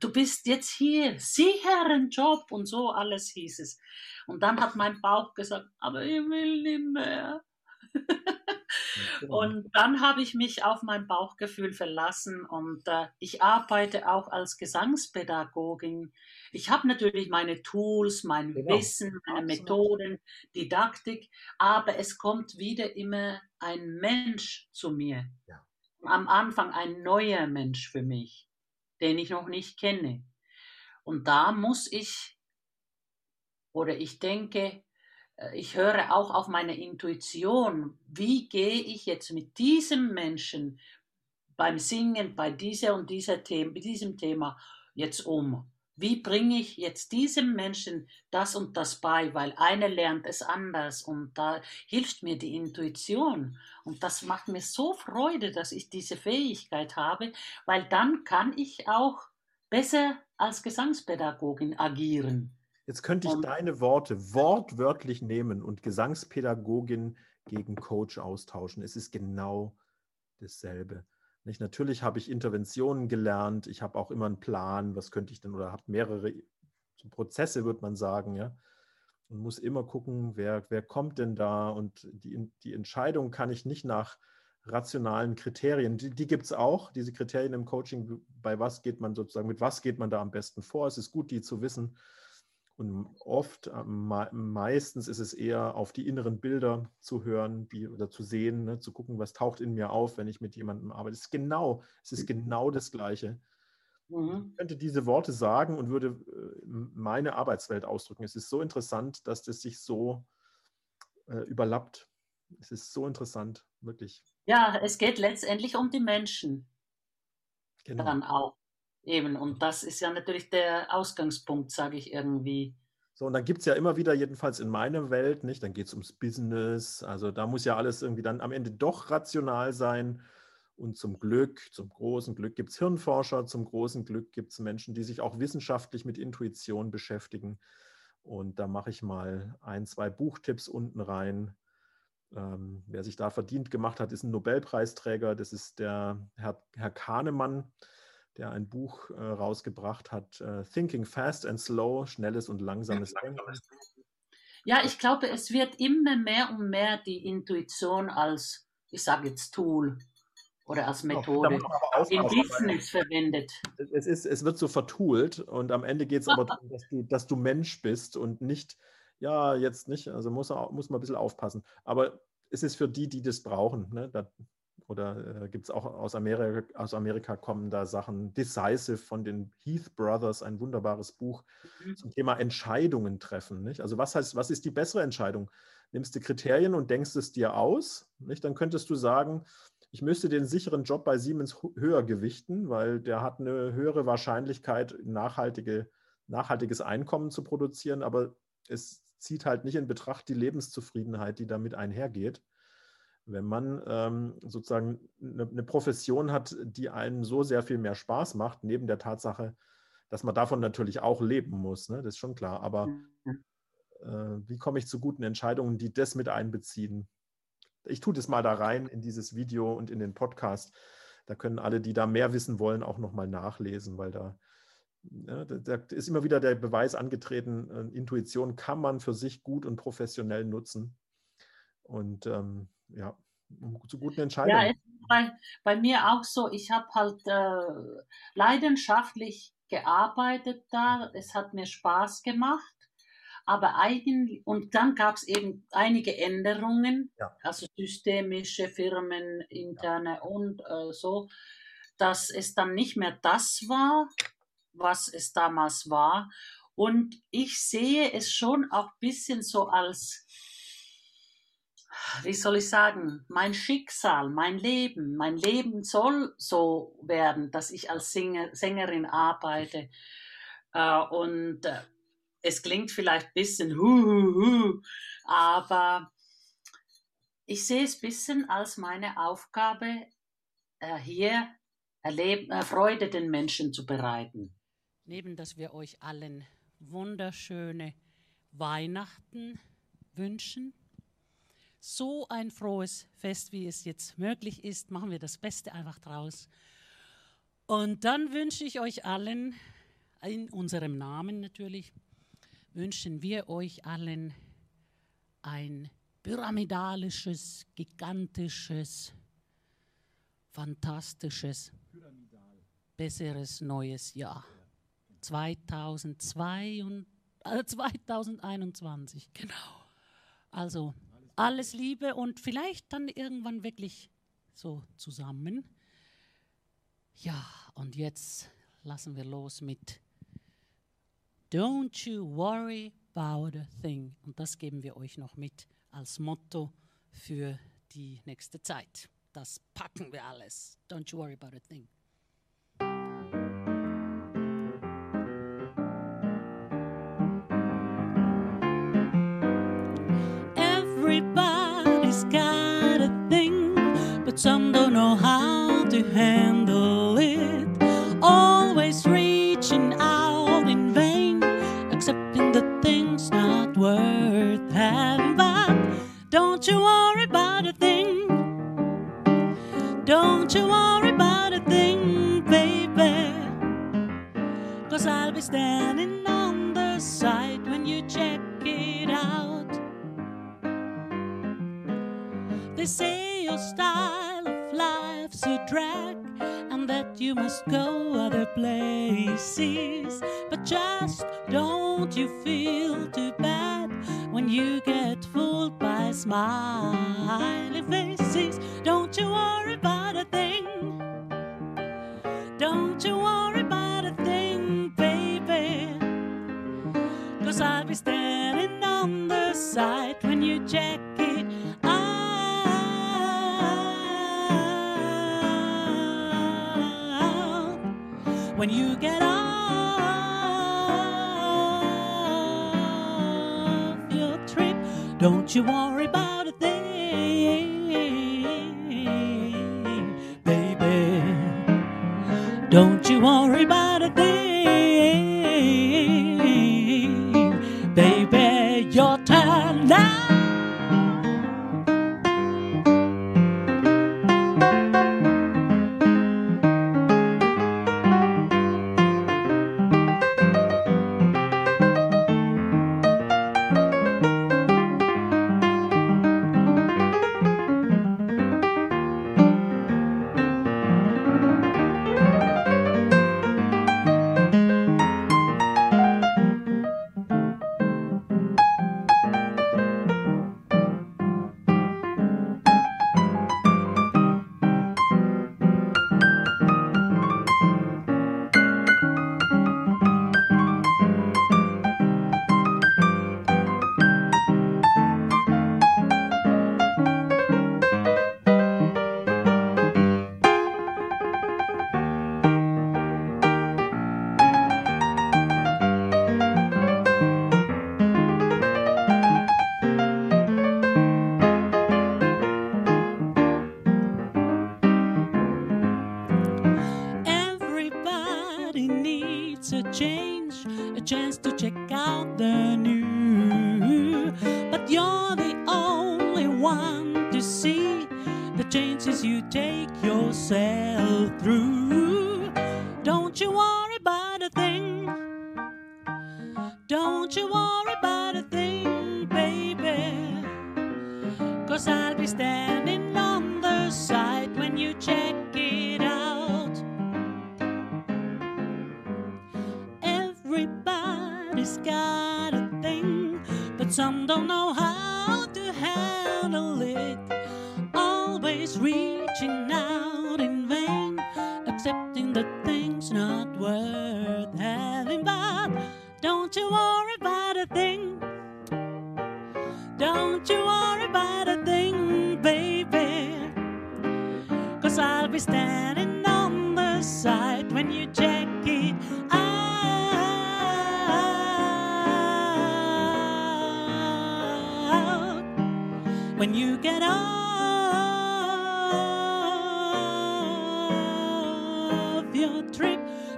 Du bist jetzt hier, sicher einen Job und so alles hieß es. Und dann hat mein Bauch gesagt, aber ich will nicht mehr. Und dann habe ich mich auf mein Bauchgefühl verlassen und äh, ich arbeite auch als Gesangspädagogin. Ich habe natürlich meine Tools, mein Genau. Wissen, meine Absolut. Methoden, Didaktik, aber es kommt wieder immer ein Mensch zu mir. Ja. Am Anfang ein neuer Mensch für mich, den ich noch nicht kenne. Und da muss ich, oder ich denke, äh, ich höre auch auf meine Intuition. Wie gehe ich jetzt mit diesem Menschen beim Singen, bei dieser und dieser Thema, diesem Thema jetzt um? Wie bringe ich jetzt diesem Menschen das und das bei? Weil einer lernt es anders und da hilft mir die Intuition. Und das macht mir so Freude, dass ich diese Fähigkeit habe, weil dann kann ich auch besser als Gesangspädagogin agieren. Jetzt könnte ich Und- deine Worte wortwörtlich nehmen und Gesangspädagogin gegen Coach austauschen. Es ist genau dasselbe. Nicht? Natürlich habe ich Interventionen gelernt, ich habe auch immer einen Plan, was könnte ich denn, oder habe mehrere so Prozesse, würde man sagen, ja. Und muss immer gucken, wer, wer kommt denn da und die, die Entscheidung kann ich nicht nach rationalen Kriterien, die, die gibt es auch, diese Kriterien im Coaching, bei was geht man sozusagen, mit was geht man da am besten vor. Es ist gut, die zu wissen. Und oft, äh, me- meistens ist es eher auf die inneren Bilder zu hören die, oder zu sehen, ne, zu gucken, was taucht in mir auf, wenn ich mit jemandem arbeite. Es ist genau, es ist genau das Gleiche. Mhm. Ich könnte diese Worte sagen und würde äh, meine Arbeitswelt ausdrücken. Es ist so interessant, dass das sich so äh, überlappt. Es ist so interessant, wirklich. Ja, es geht letztendlich um die Menschen Genau. dann auch. Eben, und das ist ja natürlich der Ausgangspunkt, sage ich irgendwie. So, und dann gibt es ja immer wieder, jedenfalls in meiner Welt, nicht, dann geht es ums Business. Also da muss ja alles irgendwie dann am Ende doch rational sein. Und zum Glück, zum großen Glück gibt es Hirnforscher, zum großen Glück gibt es Menschen, die sich auch wissenschaftlich mit Intuition beschäftigen. Und da mache ich mal ein, zwei Buchtipps unten rein. Ähm, wer sich da verdient gemacht hat, ist ein Nobelpreisträger. Das ist der Herr, Herr Kahnemann, der ein Buch äh, rausgebracht hat, äh, Thinking Fast and Slow, schnelles und langsames Denken. Ja, ich glaube, es wird immer mehr und mehr die Intuition als, ich sage jetzt Tool oder als Methode in Business verwendet. Es, ist, es wird so vertoolt und am Ende geht es aber darum, dass du, dass du Mensch bist und nicht, ja, jetzt nicht, also muss, muss man ein bisschen aufpassen. Aber es ist für die, die das brauchen. Ne? Da, oder äh, gibt es auch aus Amerika, aus Amerika kommen da Sachen, Decisive von den Heath Brothers, ein wunderbares Buch mhm. zum Thema Entscheidungen treffen. Nicht? Also was heißt, was ist die bessere Entscheidung? Nimmst du Kriterien und denkst es dir aus, nicht? dann könntest du sagen, ich müsste den sicheren Job bei Siemens höher gewichten, weil der hat eine höhere Wahrscheinlichkeit, nachhaltige, nachhaltiges Einkommen zu produzieren, aber es zieht halt nicht in Betracht die Lebenszufriedenheit, die damit einhergeht wenn man ähm, sozusagen eine, eine, Profession hat, die einem so sehr viel mehr Spaß macht, neben der Tatsache, dass man davon natürlich auch leben muss, ne? das ist schon klar. Aber äh, wie komme ich zu guten Entscheidungen, die das mit einbeziehen? Ich tue das mal da rein in dieses Video und in den Podcast. Da können alle, die da mehr wissen wollen, auch nochmal nachlesen, weil da, ja, ne, da, ist immer wieder der Beweis angetreten, äh, Intuition kann man für sich gut und professionell nutzen. Und ähm, ja, zu guten Entscheidungen. Ja, bei, bei mir auch so. Ich habe halt äh, leidenschaftlich gearbeitet da. Es hat mir Spaß gemacht. Aber eigentlich, und dann gab es eben einige Änderungen, ja. also systemische, Firmen, interne ja. und äh, so, dass es dann nicht mehr das war, was es damals war. Und ich sehe es schon auch ein bisschen so als wie soll ich sagen, mein Schicksal, mein Leben, mein Leben soll so werden, dass ich als Sänger, Sängerin arbeite. Äh, und äh, es klingt vielleicht ein bisschen hu, hu, hu, aber ich sehe es ein bisschen als meine Aufgabe, äh, hier Erleb äh, Freude den Menschen zu bereiten. Neben, dass wir euch allen wunderschöne Weihnachten wünschen so ein frohes Fest, wie es jetzt möglich ist. Machen wir das Beste einfach draus. Und dann wünsche ich euch allen, in unserem Namen natürlich, wünschen wir euch allen ein pyramidalisches, gigantisches, fantastisches, besseres neues Jahr. 2002 und, äh, 2021, genau. Also alles Liebe und vielleicht dann irgendwann wirklich so zusammen. Ja, und jetzt lassen wir los mit Don't you worry about a thing. Und das geben wir euch noch mit als Motto für die nächste Zeit. Das packen wir alles. Don't you worry about a thing. Some don't know how to handle it. Always reaching out in vain, accepting the things not worth having. But don't you worry about a thing. Don't you worry about a thing, baby. Cause I'll be standing on the side when you check it out. They say your style life's a drag and that you must go other places. But just don't you feel too bad when you get fooled by smiling faces. Don't you worry about a thing. Don't you worry about a thing, baby. Cause I'll be standing on the side when you check it when you get off your trip. Don't you worry about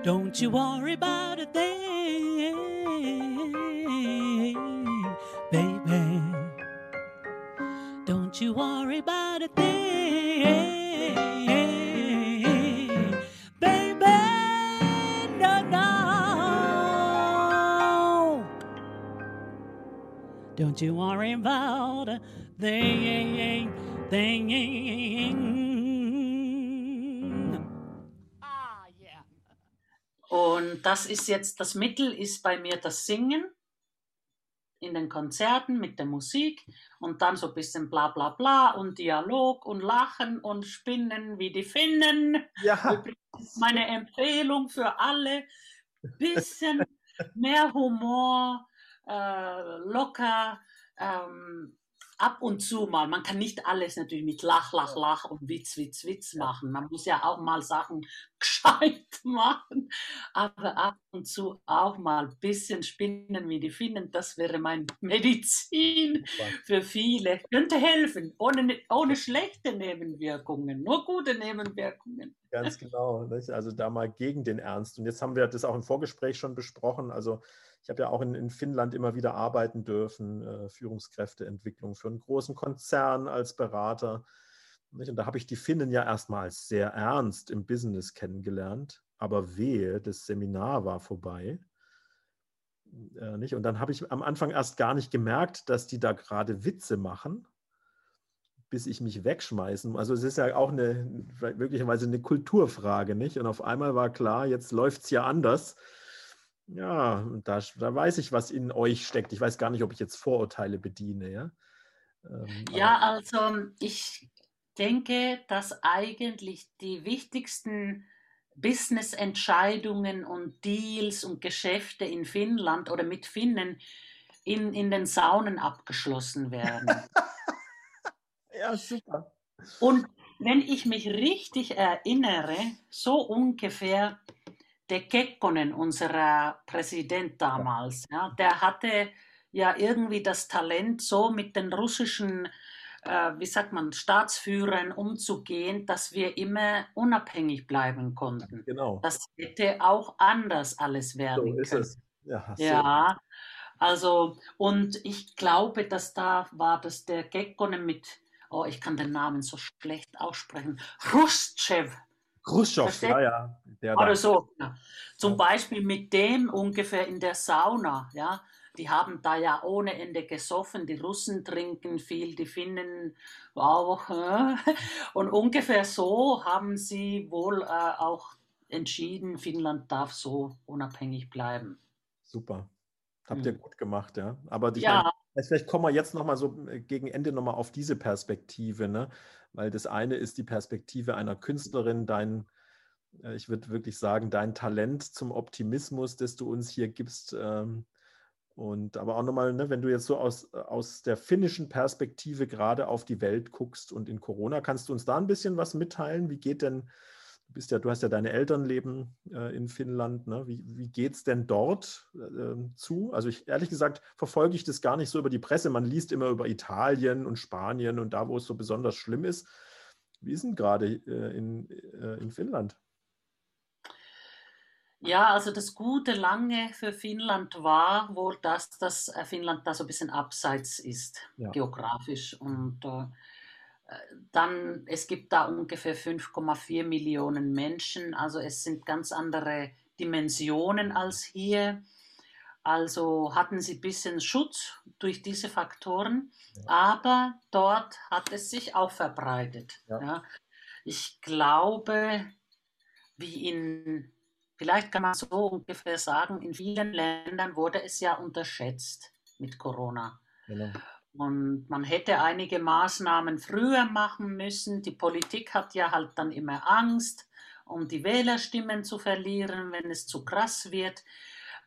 don't you worry about a thing, baby. Don't you worry about a thing, baby. No, no. Don't you worry about a thing, thing. Das ist jetzt, das Mittel ist bei mir das Singen in den Konzerten mit der Musik und dann so ein bisschen bla bla bla und Dialog und Lachen und Spinnen wie die Finnen. Ja, Übrigens meine Empfehlung für alle. Bisschen mehr Humor, äh, locker, ähm, ab und zu mal. Man kann nicht alles natürlich mit Lach, Lach, Lach und Witz, Witz, Witz machen. Man muss ja auch mal Sachen gescheit machen. Aber ab und zu auch mal ein bisschen spinnen wie die Finnen. Das wäre mein Medizin für viele. Könnte helfen, ohne, ohne schlechte Nebenwirkungen, nur gute Nebenwirkungen. ganz genau. Nicht? Also da mal gegen den Ernst. Und jetzt haben wir das auch im Vorgespräch schon besprochen. Also ich habe ja auch in, in Finnland immer wieder arbeiten dürfen, äh, Führungskräfteentwicklung für einen großen Konzern als Berater. Nicht? Und da habe ich die Finnen ja erstmals sehr ernst im Business kennengelernt. Aber wehe, das Seminar war vorbei. Äh, nicht? Und dann habe ich am Anfang erst gar nicht gemerkt, dass die da gerade Witze machen, bis ich mich wegschmeißen. Also es ist ja auch eine möglicherweise eine Kulturfrage, nicht? Und auf einmal war klar, jetzt läuft es ja anders. Ja, da, da weiß ich, was in euch steckt. Ich weiß gar nicht, ob ich jetzt Vorurteile bediene, ja. Ähm, Ja, also ich denke, dass eigentlich die wichtigsten Business-Entscheidungen und Deals und Geschäfte in Finnland oder mit Finnen in, in den Saunen abgeschlossen werden. ja, super. Und wenn ich mich richtig erinnere, so ungefähr der Kekkonen, unser Präsident damals, ja, der hatte ja irgendwie das Talent, so mit den russischen, äh, wie sagt man, Staatsführern umzugehen, dass wir immer unabhängig bleiben konnten. Genau. Das hätte auch anders alles So werden ist können. es. Ja, so. Ja, also, und ich glaube, dass da war das der Gekkonen mit, oh, ich kann den Namen so schlecht aussprechen, Khrushchev Khrushchev, ja, ja. Der da. oder so. Ja. Zum. Beispiel mit dem ungefähr in der Sauna, ja. Die haben da ja ohne Ende gesoffen. Die Russen trinken viel, die Finnen auch. äh. Und ungefähr so haben sie wohl äh, auch entschieden, Finnland darf so unabhängig bleiben. Super. Habt Hm. ihr gut gemacht, ja. Aber ich Ja. meine, vielleicht kommen wir jetzt nochmal so äh, gegen Ende nochmal auf diese Perspektive, ne? Weil das eine ist die Perspektive einer Künstlerin, dein, äh, ich würde wirklich sagen, dein Talent zum Optimismus, das du uns hier gibst. Ähm, und aber auch nochmal, ne, wenn du jetzt so aus, aus der finnischen Perspektive gerade auf die Welt guckst und in Corona, kannst du uns da ein bisschen was mitteilen? Wie geht denn, du bist ja, du hast ja deine Eltern leben äh, in Finnland, ne? Wie, wie geht es denn dort äh, zu? Also ich ehrlich gesagt verfolge ich das gar nicht so über die Presse. Man liest immer über Italien und Spanien und da, wo es so besonders schlimm ist. Wie ist denn gerade äh, in, äh, in Finnland? Ja, also das Gute lange für Finnland war wohl, dass das äh, Finnland da so ein bisschen abseits ist, ja. geografisch. Und äh, dann, es gibt da ungefähr 5,4 Millionen Menschen, also es sind ganz andere Dimensionen als hier. Also hatten sie ein bisschen Schutz durch diese Faktoren, ja. aber dort hat es sich auch verbreitet. Ja. Ja. Ich glaube, wie in, vielleicht kann man so ungefähr sagen, in vielen Ländern wurde es ja unterschätzt mit Corona. Genau. Und man hätte einige Maßnahmen früher machen müssen. Die Politik hat ja halt dann immer Angst, um die Wählerstimmen zu verlieren, wenn es zu krass wird.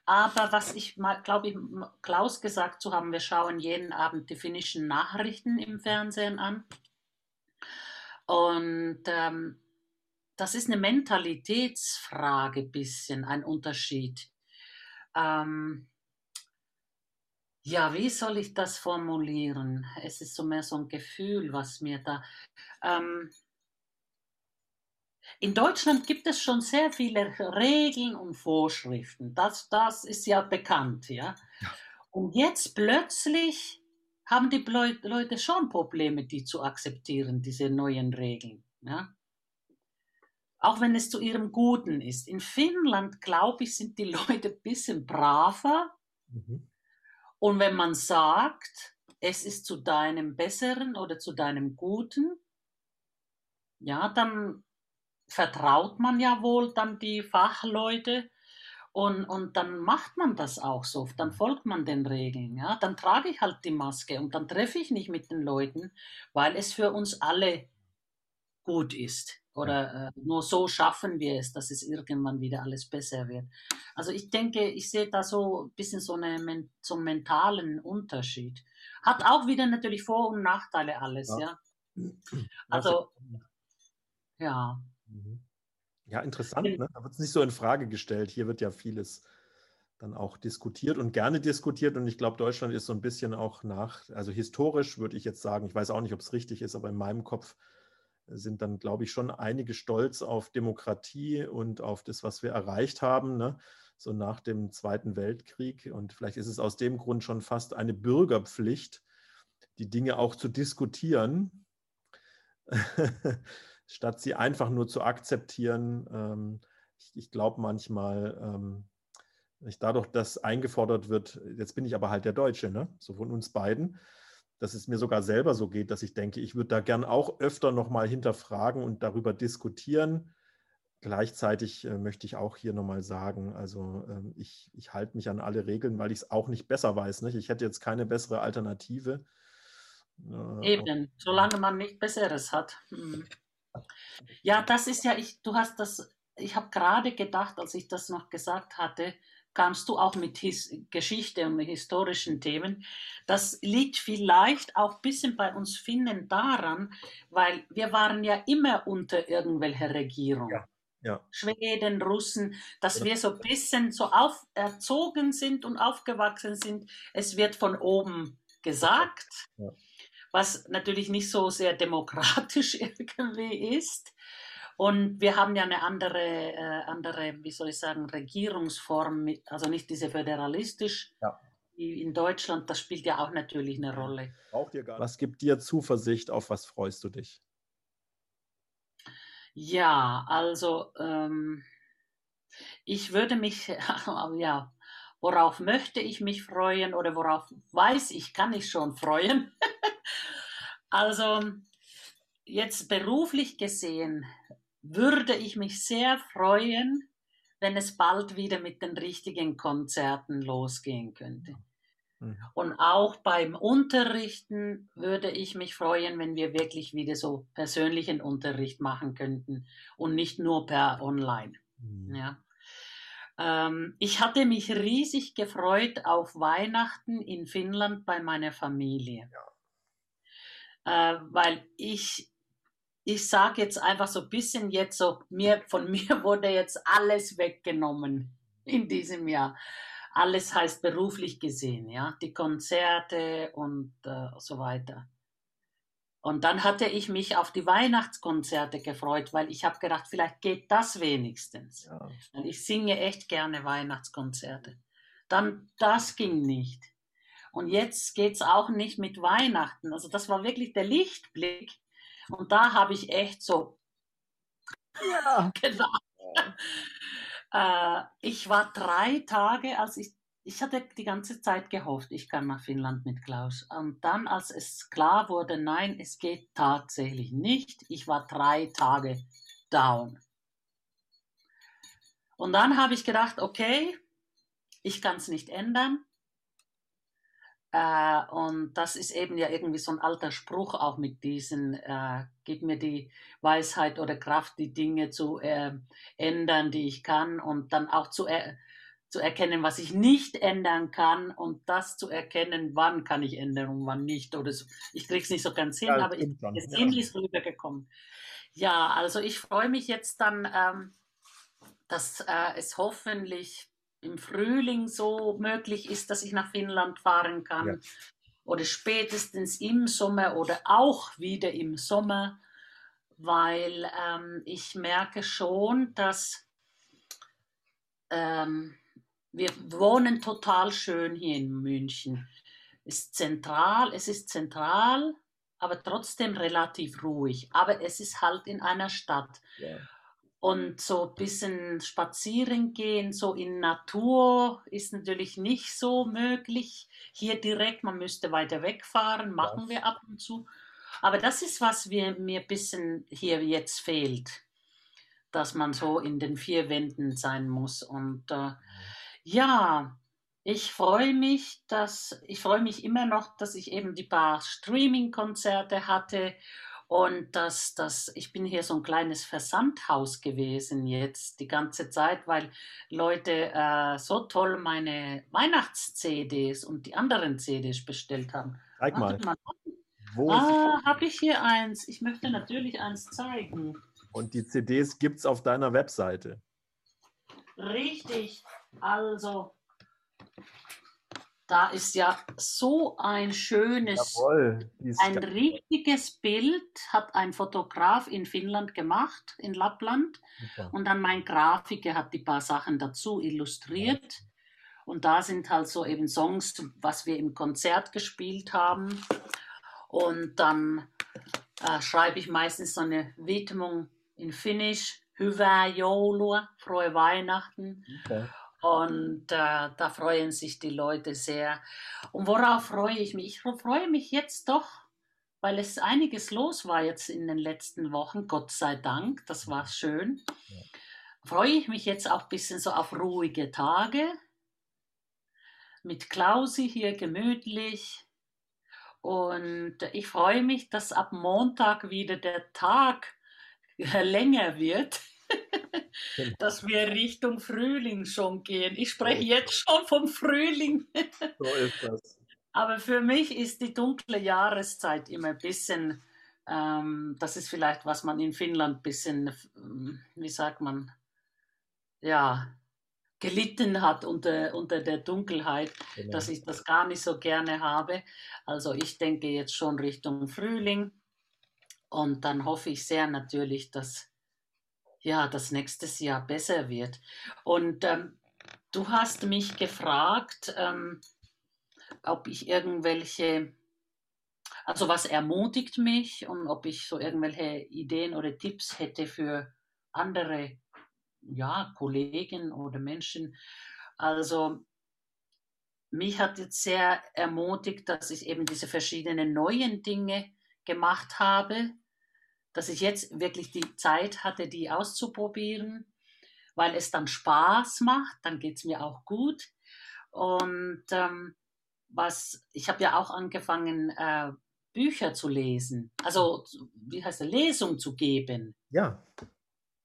Aber was ich glaube, ich, Klaus gesagt zu haben, wir schauen jeden Abend die finnischen Nachrichten im Fernsehen an. Und ähm, das ist eine Mentalitätsfrage, bisschen ein Unterschied. Ähm, ja, wie soll ich das formulieren? Es ist so mehr so ein Gefühl, was mir da. Ähm, in Deutschland gibt es schon sehr viele Regeln und Vorschriften. Das, das ist ja bekannt, ja. ja. Und jetzt plötzlich haben die Leute schon Probleme, die zu akzeptieren, diese neuen Regeln. Ja? Auch wenn es zu ihrem Guten ist. In Finnland, glaube ich, sind die Leute ein bisschen braver. Mhm. Und wenn man sagt, es ist zu deinem Besseren oder zu deinem Guten, ja, dann vertraut man ja wohl dann die Fachleute und, und dann macht man das auch so, dann folgt man den Regeln, ja, dann trage ich halt die Maske und dann treffe ich nicht mit den Leuten, weil es für uns alle gut ist. Oder äh, nur so schaffen wir es, dass es irgendwann wieder alles besser wird. Also ich denke, ich sehe da so ein bisschen so, eine, so einen mentalen Unterschied. Hat auch wieder natürlich Vor- und Nachteile alles, ja. ja. Also, ja. Mhm. Ja, interessant, ne? Da wird es nicht so in Frage gestellt. Hier wird ja vieles dann auch diskutiert und gerne diskutiert. Und ich glaube, Deutschland ist so ein bisschen auch nach, also historisch würde ich jetzt sagen, ich weiß auch nicht, ob es richtig ist, aber in meinem Kopf sind dann, glaube ich, schon einige stolz auf Demokratie und auf das, was wir erreicht haben, ne? so nach dem Zweiten Weltkrieg. Und vielleicht ist es aus dem Grund schon fast eine Bürgerpflicht, die Dinge auch zu diskutieren, statt sie einfach nur zu akzeptieren. Ähm, ich, ich glaube manchmal, ähm, dadurch, dass eingefordert wird, jetzt bin ich aber halt der Deutsche, ne? so von uns beiden, dass es mir sogar selber so geht, dass ich denke, ich würde da gern auch öfter nochmal hinterfragen und darüber diskutieren. Gleichzeitig äh, möchte ich auch hier nochmal sagen, also äh, ich, ich halte mich an alle Regeln, weil ich es auch nicht besser weiß. Nicht? Ich hätte jetzt keine bessere Alternative. Äh, Eben, solange man nicht Besseres hat. Hm. Ja, das ist ja, ich, du hast das, ich habe gerade gedacht, als ich das noch gesagt hatte, kamst du auch mit His Geschichte und historischen Themen. Das liegt vielleicht auch ein bisschen bei uns Finnen daran, weil wir waren ja immer unter irgendwelcher Regierung. Ja. Ja. Schweden, Russen, dass wir so ein bisschen so auf, erzogen sind und aufgewachsen sind. Es wird von oben gesagt, ja. was natürlich nicht so sehr demokratisch irgendwie ist. Und wir haben ja eine andere, äh, andere, wie soll ich sagen, Regierungsform, mit, also nicht diese föderalistisch ja. wie in Deutschland. Das spielt ja auch natürlich eine Rolle. Braucht ihr gar nicht. Was gibt dir Zuversicht? Auf was freust du dich? Ja, also ähm, ich würde mich, ja, worauf möchte ich mich freuen oder worauf weiß ich, kann ich schon freuen. also jetzt beruflich gesehen würde ich mich sehr freuen, wenn es bald wieder mit den richtigen Konzerten losgehen könnte. Mhm. Und auch beim Unterrichten würde ich mich freuen, wenn wir wirklich wieder so persönlichen Unterricht machen könnten und nicht nur per Online. Mhm. Ja. Ähm, ich hatte mich riesig gefreut auf Weihnachten in Finnland bei meiner Familie. Ja. Äh, weil ich ich sage jetzt einfach so ein bisschen jetzt so, mir, von mir wurde jetzt alles weggenommen in diesem Jahr. Alles heißt beruflich gesehen, ja, die Konzerte und äh, so weiter. Und dann hatte ich mich auf die Weihnachtskonzerte gefreut, weil ich habe gedacht, vielleicht geht das wenigstens. Ja. Ich singe echt gerne Weihnachtskonzerte. Dann das ging nicht. Und jetzt geht es auch nicht mit Weihnachten. Also das war wirklich der Lichtblick. Und da habe ich echt so. Ja. genau. Ja. äh, ich war drei Tage, als ich ich hatte die ganze Zeit gehofft, ich kann nach Finnland mit Klaus. Und dann, als es klar wurde, nein, es geht tatsächlich nicht, ich war drei Tage down. Und dann habe ich gedacht, okay, ich kann es nicht ändern. Äh, und das ist eben ja irgendwie so ein alter Spruch auch mit diesen, äh, gib mir die Weisheit oder Kraft, die Dinge zu äh, ändern, die ich kann und dann auch zu, äh, zu erkennen, was ich nicht ändern kann und das zu erkennen, wann kann ich ändern und wann nicht. Oder so. Ich kriege es nicht so ganz hin, ja, aber ich, es ist ähnlich ja. rübergekommen. Ja, also ich freue mich jetzt dann, ähm, dass äh, es hoffentlich im Frühling so möglich ist, dass ich nach Finnland fahren kann. Ja. Oder spätestens im Sommer oder auch wieder im Sommer, weil ähm, ich merke schon, dass ähm, wir wohnen total schön hier in München. Es ist zentral, es ist zentral, aber trotzdem relativ ruhig. Aber es ist halt in einer Stadt. Ja. Und so ein bisschen spazieren gehen, so in Natur, ist natürlich nicht so möglich. Hier direkt, man müsste weiter wegfahren, machen wir ab und zu. Aber das ist, was mir ein bisschen hier jetzt fehlt, dass man so in den vier Wänden sein muss. Und äh, ja, ich freue mich, dass ich freue mich immer noch, dass ich eben die paar Streaming-Konzerte hatte und dass das ich bin hier so ein kleines Versandhaus gewesen jetzt die ganze Zeit, weil Leute äh, so toll meine Weihnachts-CDs und die anderen CDs bestellt haben. Zeig mal. mal. Wo ah, habe ich hier eins. Ich möchte natürlich eins zeigen. Und die CDs gibt es auf deiner Webseite. Richtig. Also, da ist ja so ein schönes, Jawohl, ein richtiges Bild hat ein Fotograf in Finnland gemacht, in Lappland. Super. Und dann mein Grafiker hat die paar Sachen dazu illustriert. Und da sind halt so eben Songs, was wir im Konzert gespielt haben. Und dann äh, schreibe ich meistens so eine Widmung in Finnisch. Hyvää joulua, frohe Weihnachten. Okay. Und äh, da freuen sich die Leute sehr. Und worauf freue ich mich? Ich freue mich jetzt doch, weil es einiges los war jetzt in den letzten Wochen, Gott sei Dank, das war schön. Ja. Freue ich mich jetzt auch ein bisschen so auf ruhige Tage. Mit Klausi hier gemütlich. Und ich freue mich, dass ab Montag wieder der Tag länger wird. Genau. dass wir Richtung Frühling schon gehen. Ich spreche jetzt schon vom Frühling. So ist das. Aber für mich ist die dunkle Jahreszeit immer ein bisschen, ähm, das ist vielleicht, was man in Finnland ein bisschen, ähm, wie sagt man, ja, gelitten hat unter, unter der Dunkelheit, genau. dass ich das gar nicht so gerne habe. Also ich denke jetzt schon Richtung Frühling und dann hoffe ich sehr natürlich, dass ja, das nächstes Jahr besser wird. Und ähm, du hast mich gefragt, ähm, ob ich irgendwelche, also was ermutigt mich und ob ich so irgendwelche Ideen oder Tipps hätte für andere, ja, Kollegen oder Menschen. Also mich hat jetzt sehr ermutigt, dass ich eben diese verschiedenen neuen Dinge gemacht habe, dass ich jetzt wirklich die Zeit hatte, die auszuprobieren, weil es dann Spaß macht, dann geht es mir auch gut. Und ähm, was, ich habe ja auch angefangen, äh, Bücher zu lesen, also wie heißt es, Lesung zu geben. Ja.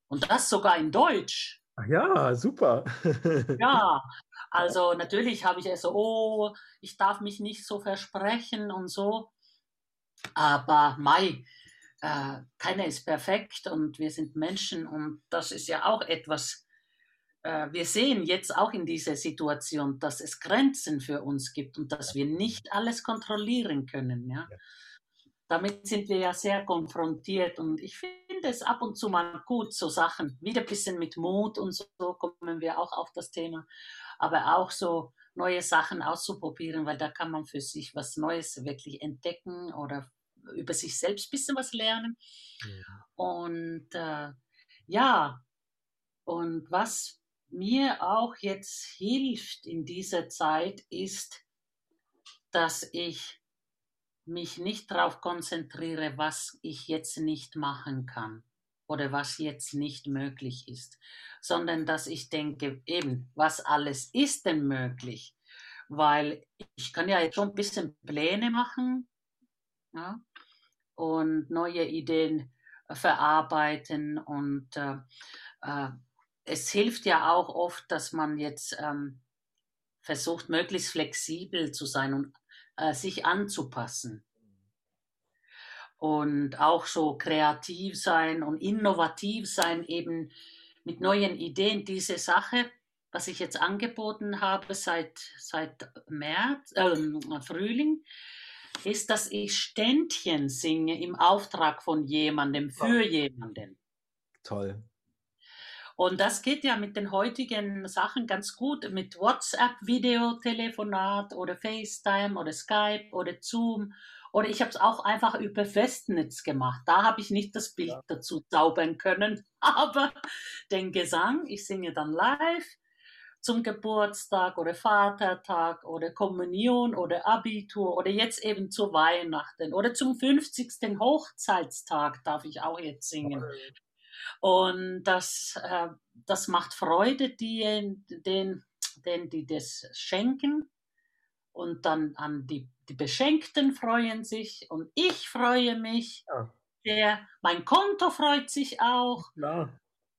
Und das sogar in Deutsch. Ach ja, super. ja, also natürlich habe ich ja so, oh, ich darf mich nicht so versprechen und so. Aber Mai, äh, keiner ist perfekt und wir sind Menschen und das ist ja auch etwas, äh, wir sehen jetzt auch in dieser Situation, dass es Grenzen für uns gibt und dass wir nicht alles kontrollieren können. Ja? damit sind wir ja sehr konfrontiert und ich finde es ab und zu mal gut, so Sachen, wieder ein bisschen mit Mut und so kommen wir auch auf das Thema, aber auch so neue Sachen auszuprobieren, weil da kann man für sich was Neues wirklich entdecken oder über sich selbst ein bisschen was lernen. Ja. Und äh, ja, und was mir auch jetzt hilft in dieser Zeit ist, dass ich mich nicht darauf konzentriere, was ich jetzt nicht machen kann oder was jetzt nicht möglich ist, sondern dass ich denke, eben, was alles ist denn möglich? Weil ich kann ja jetzt schon ein bisschen Pläne machen ja, und neue Ideen verarbeiten und äh, äh, es hilft ja auch oft, dass man jetzt ähm, versucht, möglichst flexibel zu sein und äh, sich anzupassen. Und auch so kreativ sein und innovativ sein, eben mit neuen Ideen. Diese Sache, was ich jetzt angeboten habe seit, seit März, äh, Frühling, ist, dass ich Ständchen singe im Auftrag von jemandem, für oh. jemanden. Toll. Und das geht ja mit den heutigen Sachen ganz gut, mit WhatsApp, Videotelefonat oder FaceTime oder Skype oder Zoom. Oder ich habe es auch einfach über Festnetz gemacht. Da habe ich nicht das Bild ja. dazu zaubern können, aber den Gesang, ich singe dann live zum Geburtstag oder Vatertag oder Kommunion oder Abitur oder jetzt eben zu Weihnachten oder zum 50. Hochzeitstag darf ich auch jetzt singen. Und das, äh, das macht Freude den, den, den, die das schenken. Und dann an die, die Beschenkten freuen sich und ich freue mich. Ja. Der, mein Konto freut sich auch. Ja.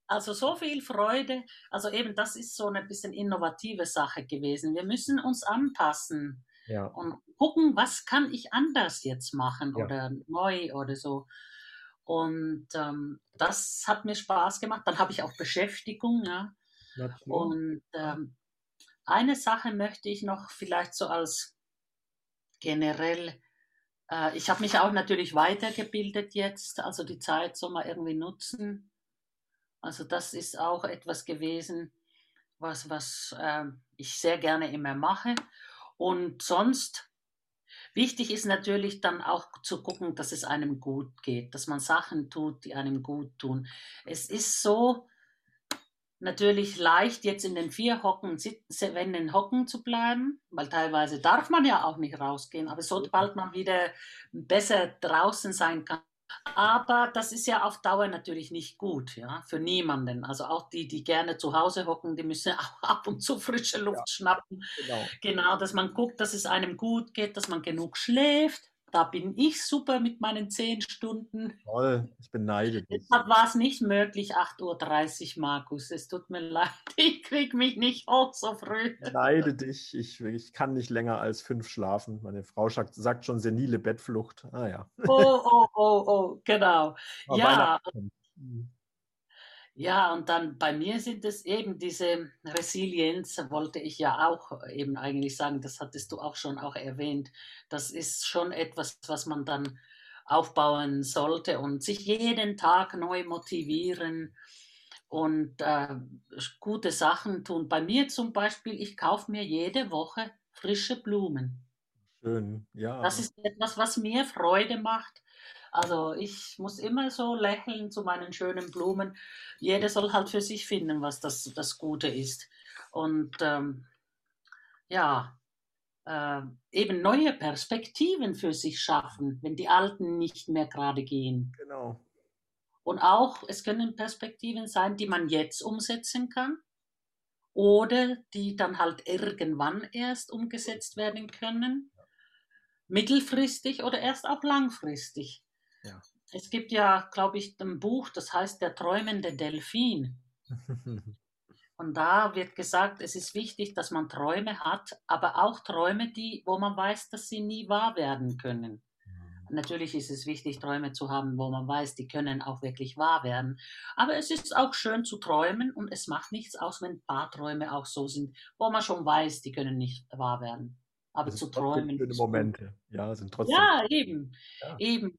Also so viel Freude. Also eben, das ist so eine bisschen innovative Sache gewesen. Wir müssen uns anpassen ja. und gucken, was kann ich anders jetzt machen ja. oder neu oder so. Und ähm, das hat mir Spaß gemacht. Dann habe ich auch Beschäftigung. Ja. Und ähm, eine Sache möchte ich noch vielleicht so als generell, äh, ich habe mich auch natürlich weitergebildet jetzt, also die Zeit soll man irgendwie nutzen. Also das ist auch etwas gewesen, was, was äh, ich sehr gerne immer mache. Und sonst Wichtig ist natürlich dann auch zu gucken, dass es einem gut geht, dass man Sachen tut, die einem gut tun. Es ist so natürlich leicht, jetzt in den vier Hocken, Wänden hocken zu bleiben, weil teilweise darf man ja auch nicht rausgehen, aber sobald man wieder besser draußen sein kann, aber das ist ja auf Dauer natürlich nicht gut, ja, für niemanden. Also auch die, die gerne zu Hause hocken, die müssen auch ab und zu frische Luft ja, schnappen. Genau. genau, dass man guckt, dass es einem gut geht, dass man genug schläft, da bin ich super mit meinen zehn Stunden. Toll, ich beneide dich. Deshalb war es nicht möglich, 8.30 Uhr, Markus. Es tut mir leid, ich kriege mich nicht hoch so früh. Ich beneide dich. Ich, ich kann nicht länger als fünf schlafen. Meine Frau sagt, sagt schon senile Bettflucht. Ah ja. Oh, oh, oh, oh, genau. Aber ja. Ja, und dann bei mir sind es eben diese Resilienz, wollte ich ja auch eben eigentlich sagen, das hattest du auch schon auch erwähnt. Das ist schon etwas, was man dann aufbauen sollte und sich jeden Tag neu motivieren und äh, gute Sachen tun. Bei mir zum Beispiel, ich kaufe mir jede Woche frische Blumen. Schön, ja. Das ist etwas, was mir Freude macht also ich muss immer so lächeln zu meinen schönen Blumen. Jeder soll halt für sich finden, was das, das Gute ist. Und ähm, ja, äh, eben neue Perspektiven für sich schaffen, wenn die alten nicht mehr gerade gehen. Genau. Und auch, es können Perspektiven sein, die man jetzt umsetzen kann oder die dann halt irgendwann erst umgesetzt werden können, mittelfristig oder erst auch langfristig. Ja. Es gibt ja, glaube ich, ein Buch, das heißt Der träumende Delfin. Und da wird gesagt, es ist wichtig, dass man Träume hat, aber auch Träume, die, wo man weiß, dass sie nie wahr werden können. Mhm. Natürlich ist es wichtig, Träume zu haben, wo man weiß, die können auch wirklich wahr werden. Aber es ist auch schön zu träumen und es macht nichts aus, wenn ein paar Träume auch so sind, wo man schon weiß, die können nicht wahr werden. aber zu träumen. schöne. Momente. Ja, sind trotzdem. Ja, eben, Ja. eben.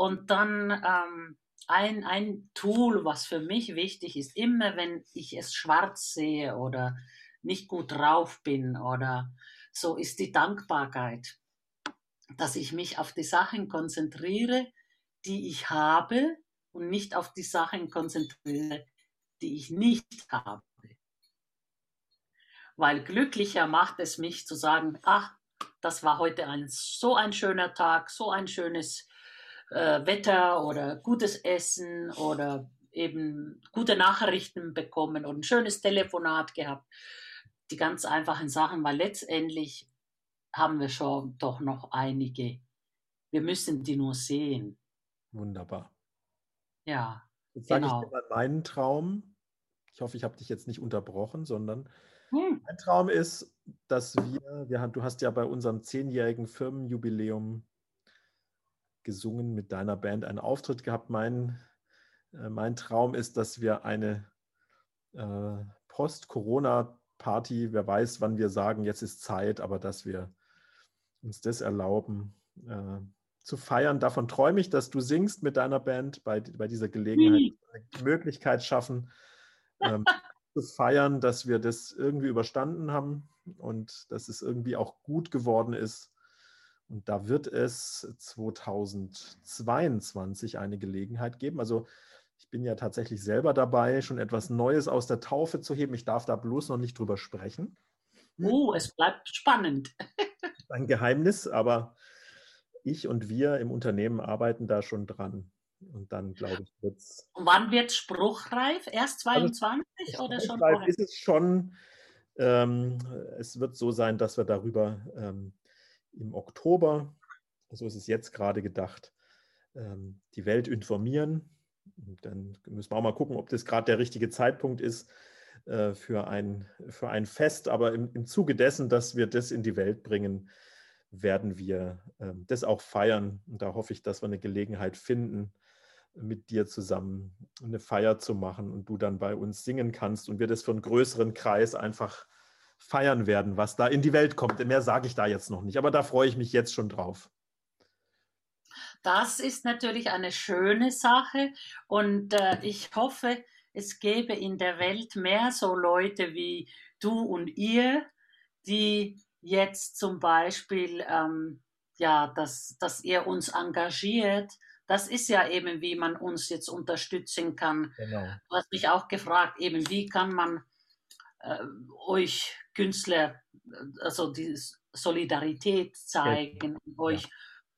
Und dann ähm, ein, ein Tool, was für mich wichtig ist, immer wenn ich es schwarz sehe oder nicht gut drauf bin oder so, ist die Dankbarkeit, dass ich mich auf die Sachen konzentriere, die ich habe und nicht auf die Sachen konzentriere, die ich nicht habe. Weil glücklicher macht es mich zu sagen, ach, das war heute ein, so ein schöner Tag, so ein schönes äh, Wetter oder gutes Essen oder eben gute Nachrichten bekommen und ein schönes Telefonat gehabt. Die ganz einfachen Sachen, weil letztendlich haben wir schon doch noch einige. Wir müssen die nur sehen. Wunderbar. Ja, Jetzt sage Genau. ich dir mal meinen Traum. Ich hoffe, ich habe dich jetzt nicht unterbrochen, sondern hm. mein Traum ist, dass wir, wir haben, du hast ja bei unserem zehnjährigen Firmenjubiläum gesungen mit deiner Band einen Auftritt gehabt. Mein, äh, mein Traum ist, dass wir eine äh, Post-Corona-Party, wer weiß, wann wir sagen, jetzt ist Zeit, aber dass wir uns das erlauben äh, zu feiern. Davon träume ich, dass du singst mit deiner Band bei, bei dieser Gelegenheit, die Möglichkeit schaffen, ähm, zu feiern, dass wir das irgendwie überstanden haben und dass es irgendwie auch gut geworden ist. Und da wird es 2022 eine Gelegenheit geben. Also ich bin ja tatsächlich selber dabei, schon etwas Neues aus der Taufe zu heben. Ich darf da bloß noch nicht drüber sprechen. uh, es bleibt spannend. Ein Geheimnis, aber ich und wir im Unternehmen arbeiten da schon dran. Und dann, glaube ich, wird es wann wird spruchreif? Erst Also, 22 oder schon vorher? ist es schon. Ähm, es wird so sein, dass wir darüber ähm, im Oktober, so ist es jetzt gerade gedacht, ähm, die Welt informieren. Und dann müssen wir auch mal gucken, ob das gerade der richtige Zeitpunkt ist äh, für, ein, für ein Fest. Aber im, im Zuge dessen, dass wir das in die Welt bringen, werden wir ähm, das auch feiern. Und da hoffe ich, dass wir eine Gelegenheit finden, mit dir zusammen eine Feier zu machen und du dann bei uns singen kannst und wir das für einen größeren Kreis einfach feiern werden, was da in die Welt kommt. Mehr sage ich da jetzt noch nicht, aber da freue ich mich jetzt schon drauf. Das ist natürlich eine schöne Sache und äh, ich hoffe, es gäbe in der Welt mehr so Leute wie du und ihr, die jetzt zum Beispiel, ähm, ja, dass, dass ihr uns engagiert. Das ist ja eben, wie man uns jetzt unterstützen kann. Genau. Du hast mich auch gefragt, eben, wie kann man äh, euch Künstler, äh, also die Solidarität zeigen und euch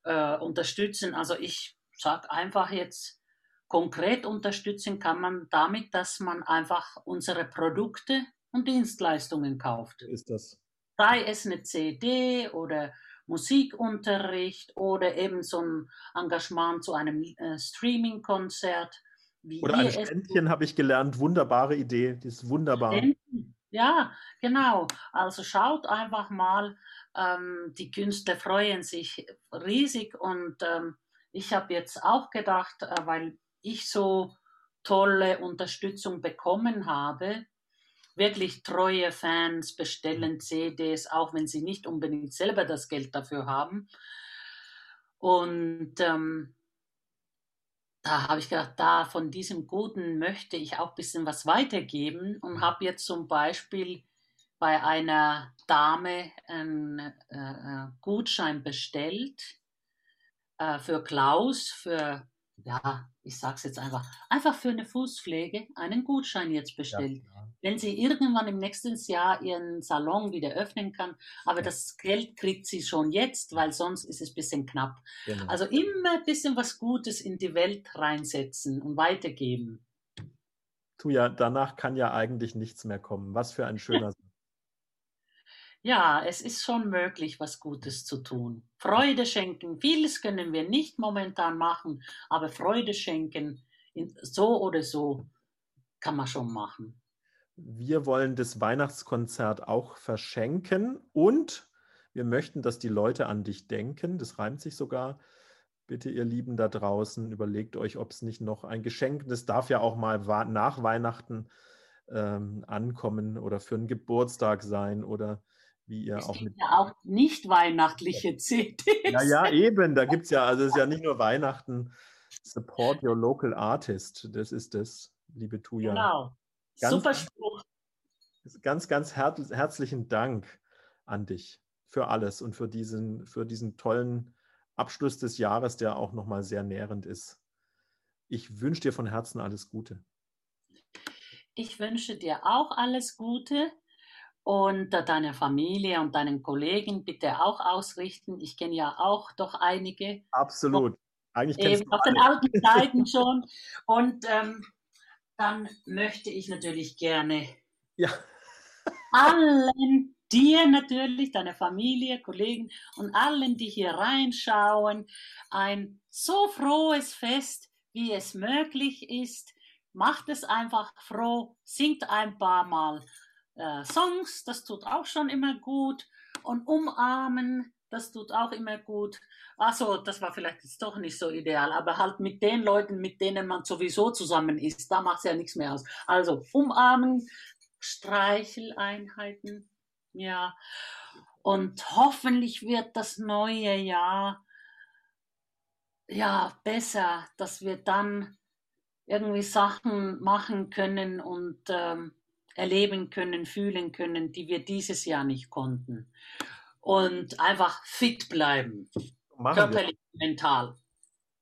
äh, unterstützen. Also ich sage einfach jetzt, konkret unterstützen kann man damit, dass man einfach unsere Produkte und Dienstleistungen kauft. Ist das. Sei es eine CD oder Musikunterricht oder eben so ein Engagement zu einem äh, Streaming-Konzert. Wie Oder ein Ständchen habe ich gelernt. Wunderbare Idee. Das ist wunderbar. Ja, genau. Also schaut einfach mal, ähm, die Künstler freuen sich riesig und ähm, ich habe jetzt auch gedacht, äh, weil ich so tolle Unterstützung bekommen habe, wirklich treue Fans bestellen CDs, auch wenn sie nicht unbedingt selber das Geld dafür haben. Und ähm, da habe ich gedacht, da von diesem Guten möchte ich auch ein bisschen was weitergeben und habe jetzt zum Beispiel bei einer Dame einen äh, Gutschein bestellt äh, für Klaus, für, ja, ich sag's jetzt einfach, einfach für eine Fußpflege einen Gutschein jetzt bestellt. Ja, Wenn sie irgendwann im nächsten Jahr ihren Salon wieder öffnen kann, aber Ja. das Geld kriegt sie schon jetzt, weil sonst ist es ein bisschen knapp. genau. Also immer ein bisschen was Gutes in die Welt reinsetzen und weitergeben. tu ja, danach kann ja eigentlich nichts mehr kommen. Was für ein schöner Satz. Ja, es ist schon möglich, was Gutes zu tun. Freude schenken. Vieles können wir nicht momentan machen, aber Freude schenken, so oder so, kann man schon machen. Wir wollen das Weihnachtskonzert auch verschenken und wir möchten, dass die Leute an dich denken. Das reimt sich sogar. Bitte, ihr Lieben da draußen, überlegt euch, ob es nicht noch ein Geschenk, das darf ja auch mal nach Weihnachten ähm, ankommen oder für einen Geburtstag sein oder wie ihr Es auch mit. gibt ja auch nicht weihnachtliche CDs. Ja, ja, eben. Da gibt es ja, also es ist ja nicht nur Weihnachten. Support your local artist. Das ist das, liebe Tuja. Genau. Ganz- Super Spruch. Ganz, ganz her herzlichen Dank an dich für alles und für diesen, für diesen tollen Abschluss des Jahres, der auch nochmal sehr nährend ist. Ich wünsche dir von Herzen alles Gute. Ich wünsche dir auch alles Gute und äh, deiner Familie und deinen Kollegen bitte auch ausrichten. Ich kenne ja auch doch einige, Absolut. Eigentlich kennst eben aus den alten Zeiten schon. Und ähm, dann möchte ich natürlich gerne Ja, allen dir natürlich, deiner Familie, Kollegen und allen, die hier reinschauen, ein so frohes Fest, wie es möglich ist. Macht es einfach froh, singt ein paar Mal äh, Songs, das tut auch schon immer gut. Und umarmen, das tut auch immer gut. Also, das war vielleicht jetzt doch nicht so ideal, aber halt mit den Leuten, mit denen man sowieso zusammen ist, da macht es ja nichts mehr aus. Also, umarmen, Streicheleinheiten, ja. Und hoffentlich wird das neue Jahr ja besser, dass wir dann irgendwie Sachen machen können und ähm, erleben können, fühlen können, die wir dieses Jahr nicht konnten. Und einfach fit bleiben, machen wir. körperlich, mental.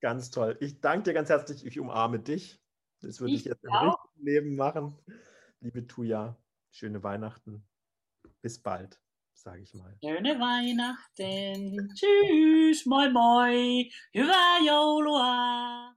Ganz toll. Ich danke dir ganz herzlich. Ich umarme dich. Das würde ich, Ich jetzt im auch. richtigen Leben machen. Liebe Tuja, schöne Weihnachten. Bis bald, sage ich mal. Schöne Weihnachten. Tschüss. Moi moi. Hyvää joulua.